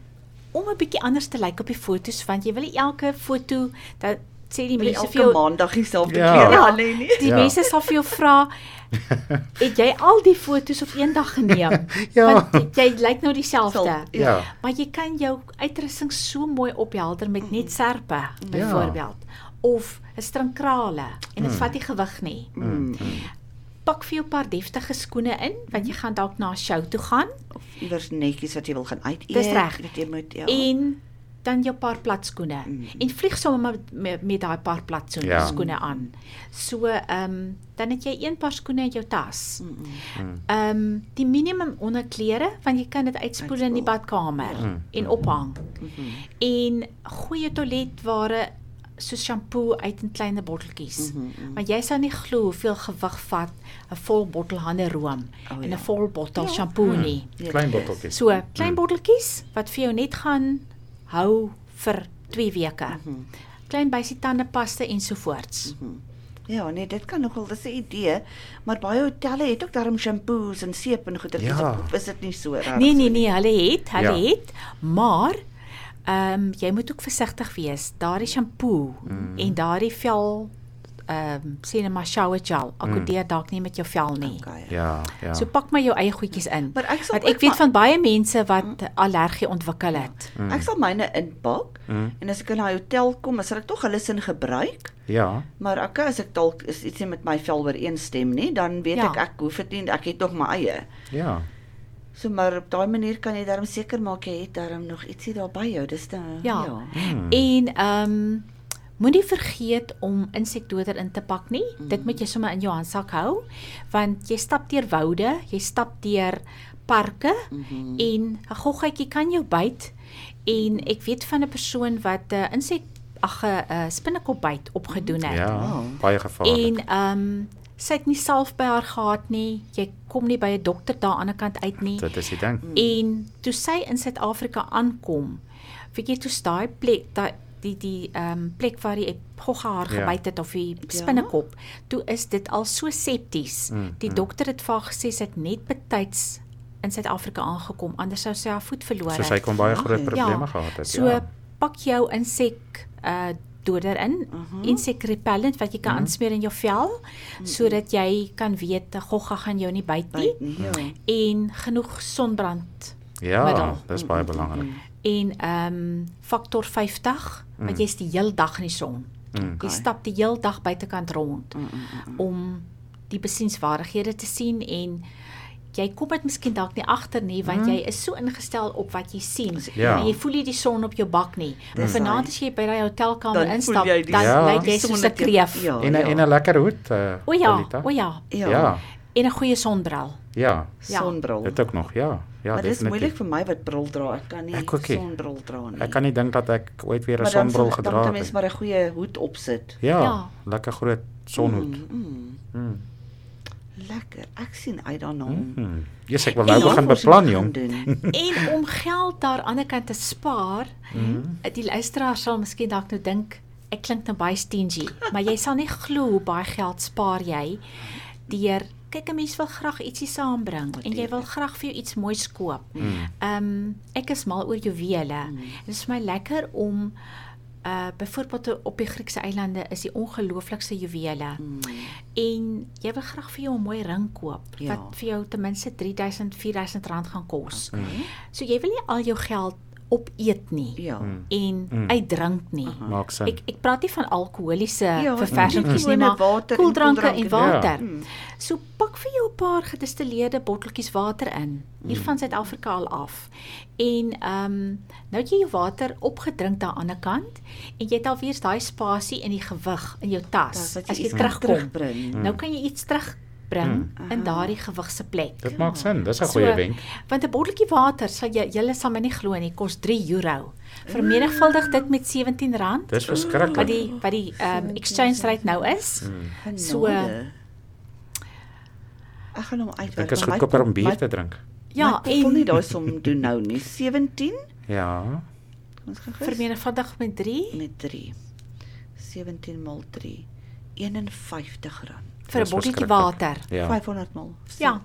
Speaker 2: om 'n bietjie anders te lyk op die foto's want jy wil nie elke foto dat sê die mense vir
Speaker 1: elke
Speaker 2: jou
Speaker 1: maandag dieselfde
Speaker 3: Ja.
Speaker 1: klere
Speaker 2: Ja.
Speaker 1: aan hê nie?
Speaker 2: die
Speaker 3: Ja.
Speaker 2: mense sal vir jou vra het jy al die foto's op een dag geneem?
Speaker 3: Ja.
Speaker 2: Want jy lyk nou dieselfde.
Speaker 1: Sal-
Speaker 3: Ja.
Speaker 2: Maar jy kan jou uitrusting so mooi ophelder met net serpe
Speaker 3: Ja.
Speaker 2: Of 'n string krale en dit vat nie gewig nie.
Speaker 1: Mm.
Speaker 2: Pak vir jou 'n paar deftige skoene in want jy gaan dalk na 'n show toe gaan
Speaker 1: Iewers netjies wat jy wil gaan uit eet.
Speaker 2: Dis reg.
Speaker 1: Dat jy moet ja.
Speaker 2: en dan jou paar plat skoene
Speaker 1: Mm.
Speaker 2: en vlieg sommer met met, met daai paar plat so,
Speaker 3: Ja.
Speaker 2: skoene aan. So ehm um, dan het jy een paar skoene in jou tas.
Speaker 1: Mm-mm.
Speaker 2: Ehm um, die minimum onderklere want jy kan dit uitspoel in die badkamer
Speaker 3: Mm.
Speaker 2: en ophang.
Speaker 1: Mhm.
Speaker 2: En goeie toiletware so shampoo uit in klein botteltjies.
Speaker 1: Mhm, mhm.
Speaker 2: Want jy sal nie glo hoeveel gewig vat 'n vol bottel hande room
Speaker 1: O,
Speaker 2: en
Speaker 1: ja.
Speaker 2: 'n vol bottel
Speaker 1: Ja.
Speaker 2: shampoo nie.
Speaker 1: Ja,
Speaker 3: Klein botteltjies.
Speaker 2: So klein botteltjies wat vir jou net gaan hou vir 2 weke.
Speaker 1: Mhm.
Speaker 2: Klein bysie tandepasta ensovoorts.
Speaker 1: Ja, nee, dit kan nogal dis 'n idee, maar baie hotelle het ook daarom shampoos en seep en goedertjies.
Speaker 3: Ja.
Speaker 1: Of is dit nie so reg?
Speaker 2: Nee nee nee, hulle het, hulle
Speaker 3: Ja.
Speaker 2: het, maar ehm um, jy moet ook versigtig wees. Daardie shampoo mm. en daardie vel ehm um, sê net maar shower gel. Akkoordeer dalk nie met jou vel nie.
Speaker 1: Okay.
Speaker 3: Ja, ja.
Speaker 2: So pak maar jou eie goedjies in.
Speaker 1: Maar ek sal
Speaker 2: Want ek weet van baie mense wat allergie ontwikkel het.
Speaker 1: Ek sal myne inpak
Speaker 3: Mm.
Speaker 1: en as ek in 'n hotel kom, as ek tog hulle sin gebruik,
Speaker 3: Ja.
Speaker 1: maar ek as ek dalk is iets nie met my vel ooreenstem nie, dan weet
Speaker 2: Ja.
Speaker 1: ek ek hoef dit nie, ek het nog my eie.
Speaker 3: Ja.
Speaker 1: So maar op daai manier kan jy darm seker maak jy het darm nog ietsie daar by jou. Dis dan
Speaker 2: Ja.
Speaker 1: ja.
Speaker 3: Hmm.
Speaker 2: En ehm um, moenie vergeet om insekdoder in te pak nie.
Speaker 1: Mm.
Speaker 2: Dit moet jy sommer in jou handsak hou want jy stap deur woude, jy stap deur parke
Speaker 1: Mhm.
Speaker 2: en 'n goggetjie kan jou byt. En ek weet van 'n persoon wat 'n uh, insek ag 'n uh, spinnekop byt opgedoen het.
Speaker 3: Ja,
Speaker 1: Wow.
Speaker 3: baie gevaarlik.
Speaker 2: En ehm um, sy het nie salf by haar gehad nie. Jy kom nie by 'n dokter daar aan die kant uit nie.
Speaker 3: Dit is die ding.
Speaker 2: En toe sy in Suid-Afrika aankom, weet jy toe daai plek daai die die ehm um, plek waar die gogga haar
Speaker 3: Ja.
Speaker 2: gebyt het of die spinnekop, toe is dit al so septies.
Speaker 3: Mm,
Speaker 2: Die
Speaker 3: mm.
Speaker 2: dokter het vir haar gesê sy het net betyds in Suid-Afrika aangekom, anders sou sy haar voet verloor
Speaker 3: So
Speaker 2: het.
Speaker 3: sy kon baie groot
Speaker 1: Ja.
Speaker 3: probleme gehad het.
Speaker 2: So
Speaker 3: ja.
Speaker 2: pak jou insek uh doder in,
Speaker 1: Mhm.
Speaker 2: insek repellent wat jy kan
Speaker 3: Mhm.
Speaker 2: aansmeer in jou vel sodat jy kan weet gogga gaan jou nie byt nie
Speaker 1: Byt nie. Ja.
Speaker 2: en genoeg sonbrand
Speaker 3: Ja,
Speaker 2: middel.
Speaker 3: dis baie belangrik.
Speaker 2: en ehm um, faktor 50
Speaker 3: Mm.
Speaker 2: want jy's die heel dag in die son.
Speaker 3: Mm.
Speaker 2: Jy
Speaker 1: Okay.
Speaker 2: stap die heel dag buitekant rond
Speaker 1: mm, mm, mm.
Speaker 2: om die besienswaardighede te sien en jy kom dit miskien dalk nie agter nie want
Speaker 3: Mm.
Speaker 2: jy is so ingestel op wat jy sien.
Speaker 3: Ja.
Speaker 2: En jy voel nie die son op jou bak nie. Maar vanaand as jy by daai hotelkamer
Speaker 1: Dan voel
Speaker 2: instap, dan
Speaker 3: Ja.
Speaker 2: lyk jy soos 'n kreef.
Speaker 1: Ja.
Speaker 3: En 'n en 'n lekker hoed. Uh,
Speaker 2: O ja,
Speaker 3: Lolita.
Speaker 2: o ja.
Speaker 1: Ja.
Speaker 3: Ja,
Speaker 2: En 'n goeie sonbril.
Speaker 3: ja.
Speaker 2: Ja.
Speaker 1: Sonbril.
Speaker 3: Dit ook nog, ja. Ja,
Speaker 1: maar dis moeilik vir my wat bril dra. Ek kan nie
Speaker 3: Ek nie.
Speaker 1: sonbril dra nie.
Speaker 3: Ek kan nie dink dat ek ooit weer 'n
Speaker 1: maar dan
Speaker 3: sonbril
Speaker 1: sal-
Speaker 3: gedra
Speaker 1: Dan
Speaker 3: het.
Speaker 1: kan mens
Speaker 3: nie.
Speaker 1: maar 'n goeie hoed opsit.
Speaker 3: Ja,
Speaker 2: Ja.
Speaker 3: lekker groot sonhoed.
Speaker 1: Mm, mm.
Speaker 3: Mm.
Speaker 1: Lekker. Ek sien uit daarna.
Speaker 3: Mm. Yes, ek wil nou
Speaker 2: ja,
Speaker 3: begin beplan, jong.
Speaker 2: en om geld daar aan die kant te spaar,
Speaker 3: Mm.
Speaker 2: die luisteraar sal miskien dalk nou dink ek klink nou baie stingy, maar jy sal nie glo hoe baie geld spaar jy deur kyk 'n mens wil graag ietsie saambring en jy wil graag vir jou iets moois koop.
Speaker 3: Mm.
Speaker 2: Ehm um, ek is mal oor juwele. Mm. Dit is vir my lekker om uh byvoorbeeld op die Griekse eilande is die ongelooflikste juwele.
Speaker 1: Mm.
Speaker 2: En jy wil graag vir jou 'n mooi ring koop
Speaker 1: Ja.
Speaker 2: wat vir jou ten minste 3000 4000 rand gaan kos.
Speaker 3: Mm.
Speaker 2: So jy wil nie al jou geld opeet nie
Speaker 1: Ja.
Speaker 2: en uitdrink nie.
Speaker 3: Maak sin.
Speaker 2: Ek ek praat nie van alkoholiese
Speaker 1: Ja,
Speaker 2: verversingkies nie, maar
Speaker 1: water en
Speaker 2: koeldranke en
Speaker 1: koeldranke, ja.
Speaker 2: water. So pak vir jou 'n paar gedistilleerde botteltjies water in hier van Suid-Afrika al af. En ehm um, nou het jy jou water opgedrink aan die ander kant en jy het alweer daai spasie in die gewig in jou tas
Speaker 1: Dat
Speaker 2: as jy terugkom.
Speaker 1: terugbring.
Speaker 2: Nou kan jy iets terugbring in daardie gewig se plek.
Speaker 3: Dit maak sin. Dis 'n goeie wenk.
Speaker 2: Want 'n botteltjie water sal jy julle sal my nie glo nie, kos 3 euro. Vermenigvuldig dit met R17
Speaker 3: Dis
Speaker 2: wat
Speaker 3: verskriklik.
Speaker 2: die wat die ehm um, exchange rate nou is. So
Speaker 1: Genade. ek gaan hom uitwerk.
Speaker 3: Dit is goedkoper om bier
Speaker 1: my-
Speaker 3: te drink.
Speaker 2: ja,
Speaker 1: kop wil nie daai som doen nou nie. 17?
Speaker 3: Ja.
Speaker 1: Ons gaan
Speaker 2: vermenigvuldig met 3
Speaker 1: met 3. 17 maal 3. R51.
Speaker 2: Vir 'n
Speaker 3: Dis
Speaker 2: botteltjie water.
Speaker 3: Ja.
Speaker 1: 500 maal.
Speaker 2: Ja.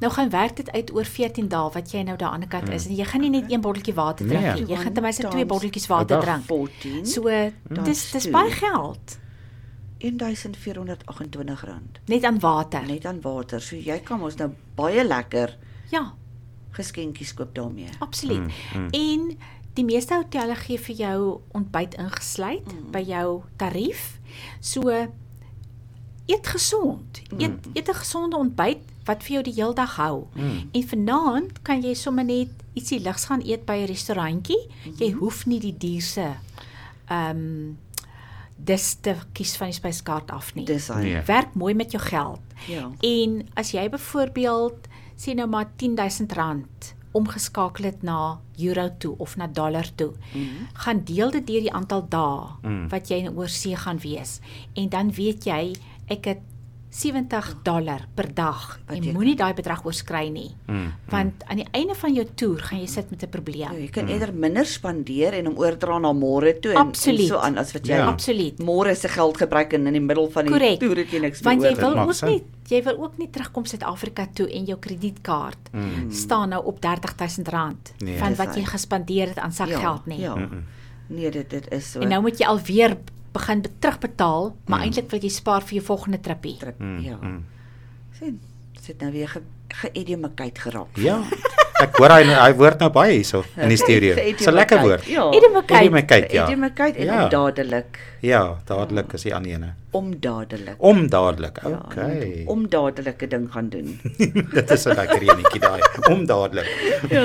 Speaker 2: Nou gaan werk dit uit oor 14 dae wat jy nou daar aan die kant is en jy gaan nie net een botteltjie water drink
Speaker 3: Nee.
Speaker 2: nie. Jy gaan ten minste twee botteltjies water drink.
Speaker 1: 14.
Speaker 2: So dis dis
Speaker 1: toe.
Speaker 2: baie geld
Speaker 1: 1428 rand
Speaker 2: net aan water.
Speaker 1: net aan water. So jy kan mos nou baie lekker
Speaker 2: Ja,
Speaker 1: geskenkies koop daarmee.
Speaker 2: absoluut. En die meeste hotelle gee vir jou ontbyt ingesluit by jou tarief. So eet gesond. Eet eet 'n gesonde ontbyt wat vir jou die hele dag hou. En vanaand kan jy sommer net ietsie ligs gaan eet by 'n restaurantjie. Jy hoef nie die duurste ehm um, dis te kies van die spyskaart af nie.
Speaker 1: Dis hy.
Speaker 3: Nee.
Speaker 2: Werk mooi met jou geld.
Speaker 1: Ja.
Speaker 2: En as jy byvoorbeeld sê nou maar R10000 omgeskakel het na euro toe of na dollar toe, mm -hmm. gaan deel dit deur die aantal dae mm. wat jy in oorsee gaan wees. En dan weet jy ek het 70 dollar per dag. Jy
Speaker 1: jy
Speaker 2: moenie daai bedrag oorskry nie.
Speaker 3: Mm.
Speaker 2: Want aan die einde van jou toer gaan jy sit met 'n probleem.
Speaker 1: Ja, jy kan eerder minder spandeer en hom oordra na môre toe en,
Speaker 2: Absoluut.
Speaker 1: en so aan as wat jy
Speaker 3: Ja.
Speaker 2: Absoluut.
Speaker 1: môre se geld gebruik en in die middel van die
Speaker 2: Korrek.
Speaker 1: toer het jy niks
Speaker 2: Want jy
Speaker 1: meer
Speaker 2: wil
Speaker 1: oor.
Speaker 3: maak
Speaker 2: ook nie jy wil ook nie terugkom Suid-Afrika toe en jou kredietkaart mm. staan nou op R30000
Speaker 3: Nee.
Speaker 2: van wat jy gespandeer het aan sakgeld nie.
Speaker 1: Ja. Nee, dit dit is so.
Speaker 2: En nou moet jy alweer begin be- terugbetaal, maar mm. eintlik wil jy spaar vir jou volgende trippie.
Speaker 1: trip. Ja. sien, dit het nou weer ge geëdumikheid geraak.
Speaker 3: Ja. Ek hoor hy hy woord nou baie hierso in die studio. Dis 'n lekker woord.
Speaker 1: Ja.
Speaker 2: Edumikheid.
Speaker 3: Edumikheid, ja.
Speaker 1: Edumikheid en
Speaker 3: Ja.
Speaker 1: ondadelik.
Speaker 3: Ja, dadelik is die ander ene.
Speaker 1: Omdadelik.
Speaker 3: Om dadelik.
Speaker 1: Ja,
Speaker 3: Okay.
Speaker 1: om dadelike ding gaan doen.
Speaker 3: Dit is 'n lekker enetjie daai. Om dadelik.
Speaker 1: ja.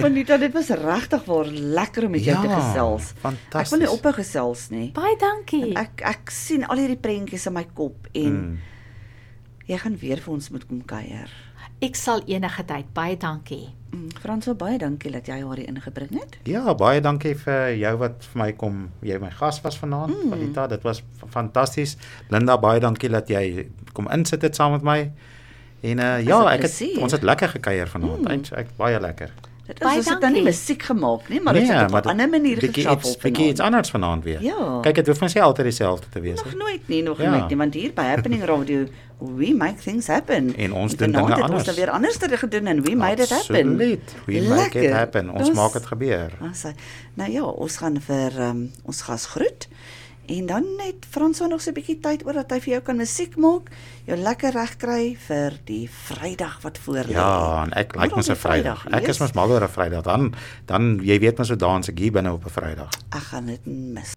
Speaker 1: Vanita, dit was regtig waar lekker om met jou te
Speaker 3: Ja,
Speaker 1: gesels. Ek wil
Speaker 3: fantasties.
Speaker 1: nie ophou gesels nie.
Speaker 2: Baie dankie.
Speaker 1: Ek ek sien al hierdie prentjies in my kop en
Speaker 3: Mm.
Speaker 1: jy gaan weer vir ons moet kom kuier.
Speaker 2: Ek sal enige tyd. Baie dankie.
Speaker 1: Mm, Franso, baie dankie dat jy haar hier ingebring het.
Speaker 3: Ja, baie dankie vir jou wat vir my kom. Jy my gas was vanaand, mm. Vanita. Dit was fantasties. Linda, baie dankie dat jy kom insit het saam met my. En uh, ja, ek het ons het lekker gekuier vanaand. Mm. Ek, ek baie lekker.
Speaker 1: Dit is
Speaker 2: Baie
Speaker 1: ons het nou nie musiek gemaak nie, maar ons het op 'n ander manier geshuffle
Speaker 3: bietjie iets anders vanaand weer.
Speaker 1: Ja.
Speaker 3: Kyk, dit hoef mens nie altyd dieselfde te wees
Speaker 1: Nog nooit nie, nog
Speaker 3: Ja.
Speaker 1: nooit nie, want hier by Happening Radio we make things happen.
Speaker 3: En ons
Speaker 1: En
Speaker 3: doen dinge anders.
Speaker 1: Ons het weer anders gedoen en we made it happen.
Speaker 3: Absoluut. We make it happen. Ons
Speaker 1: Dis-
Speaker 3: maak dit gebeur.
Speaker 1: Sy- Nou ja, ons gaan vir um, ons gas groet. En dan net Frans nog so 'n bietjie tyd oor dat hy vir jou kan musiek maak, jou lekker reg kry vir die Vrydag wat voor lê.
Speaker 3: Ja, en ek like mos 'n Vrydag. Ek is mos mal oor 'n Vrydag. Dan dan jy weet mos so dans ek hier binne op 'n Vrydag.
Speaker 1: Ek gaan dit mis.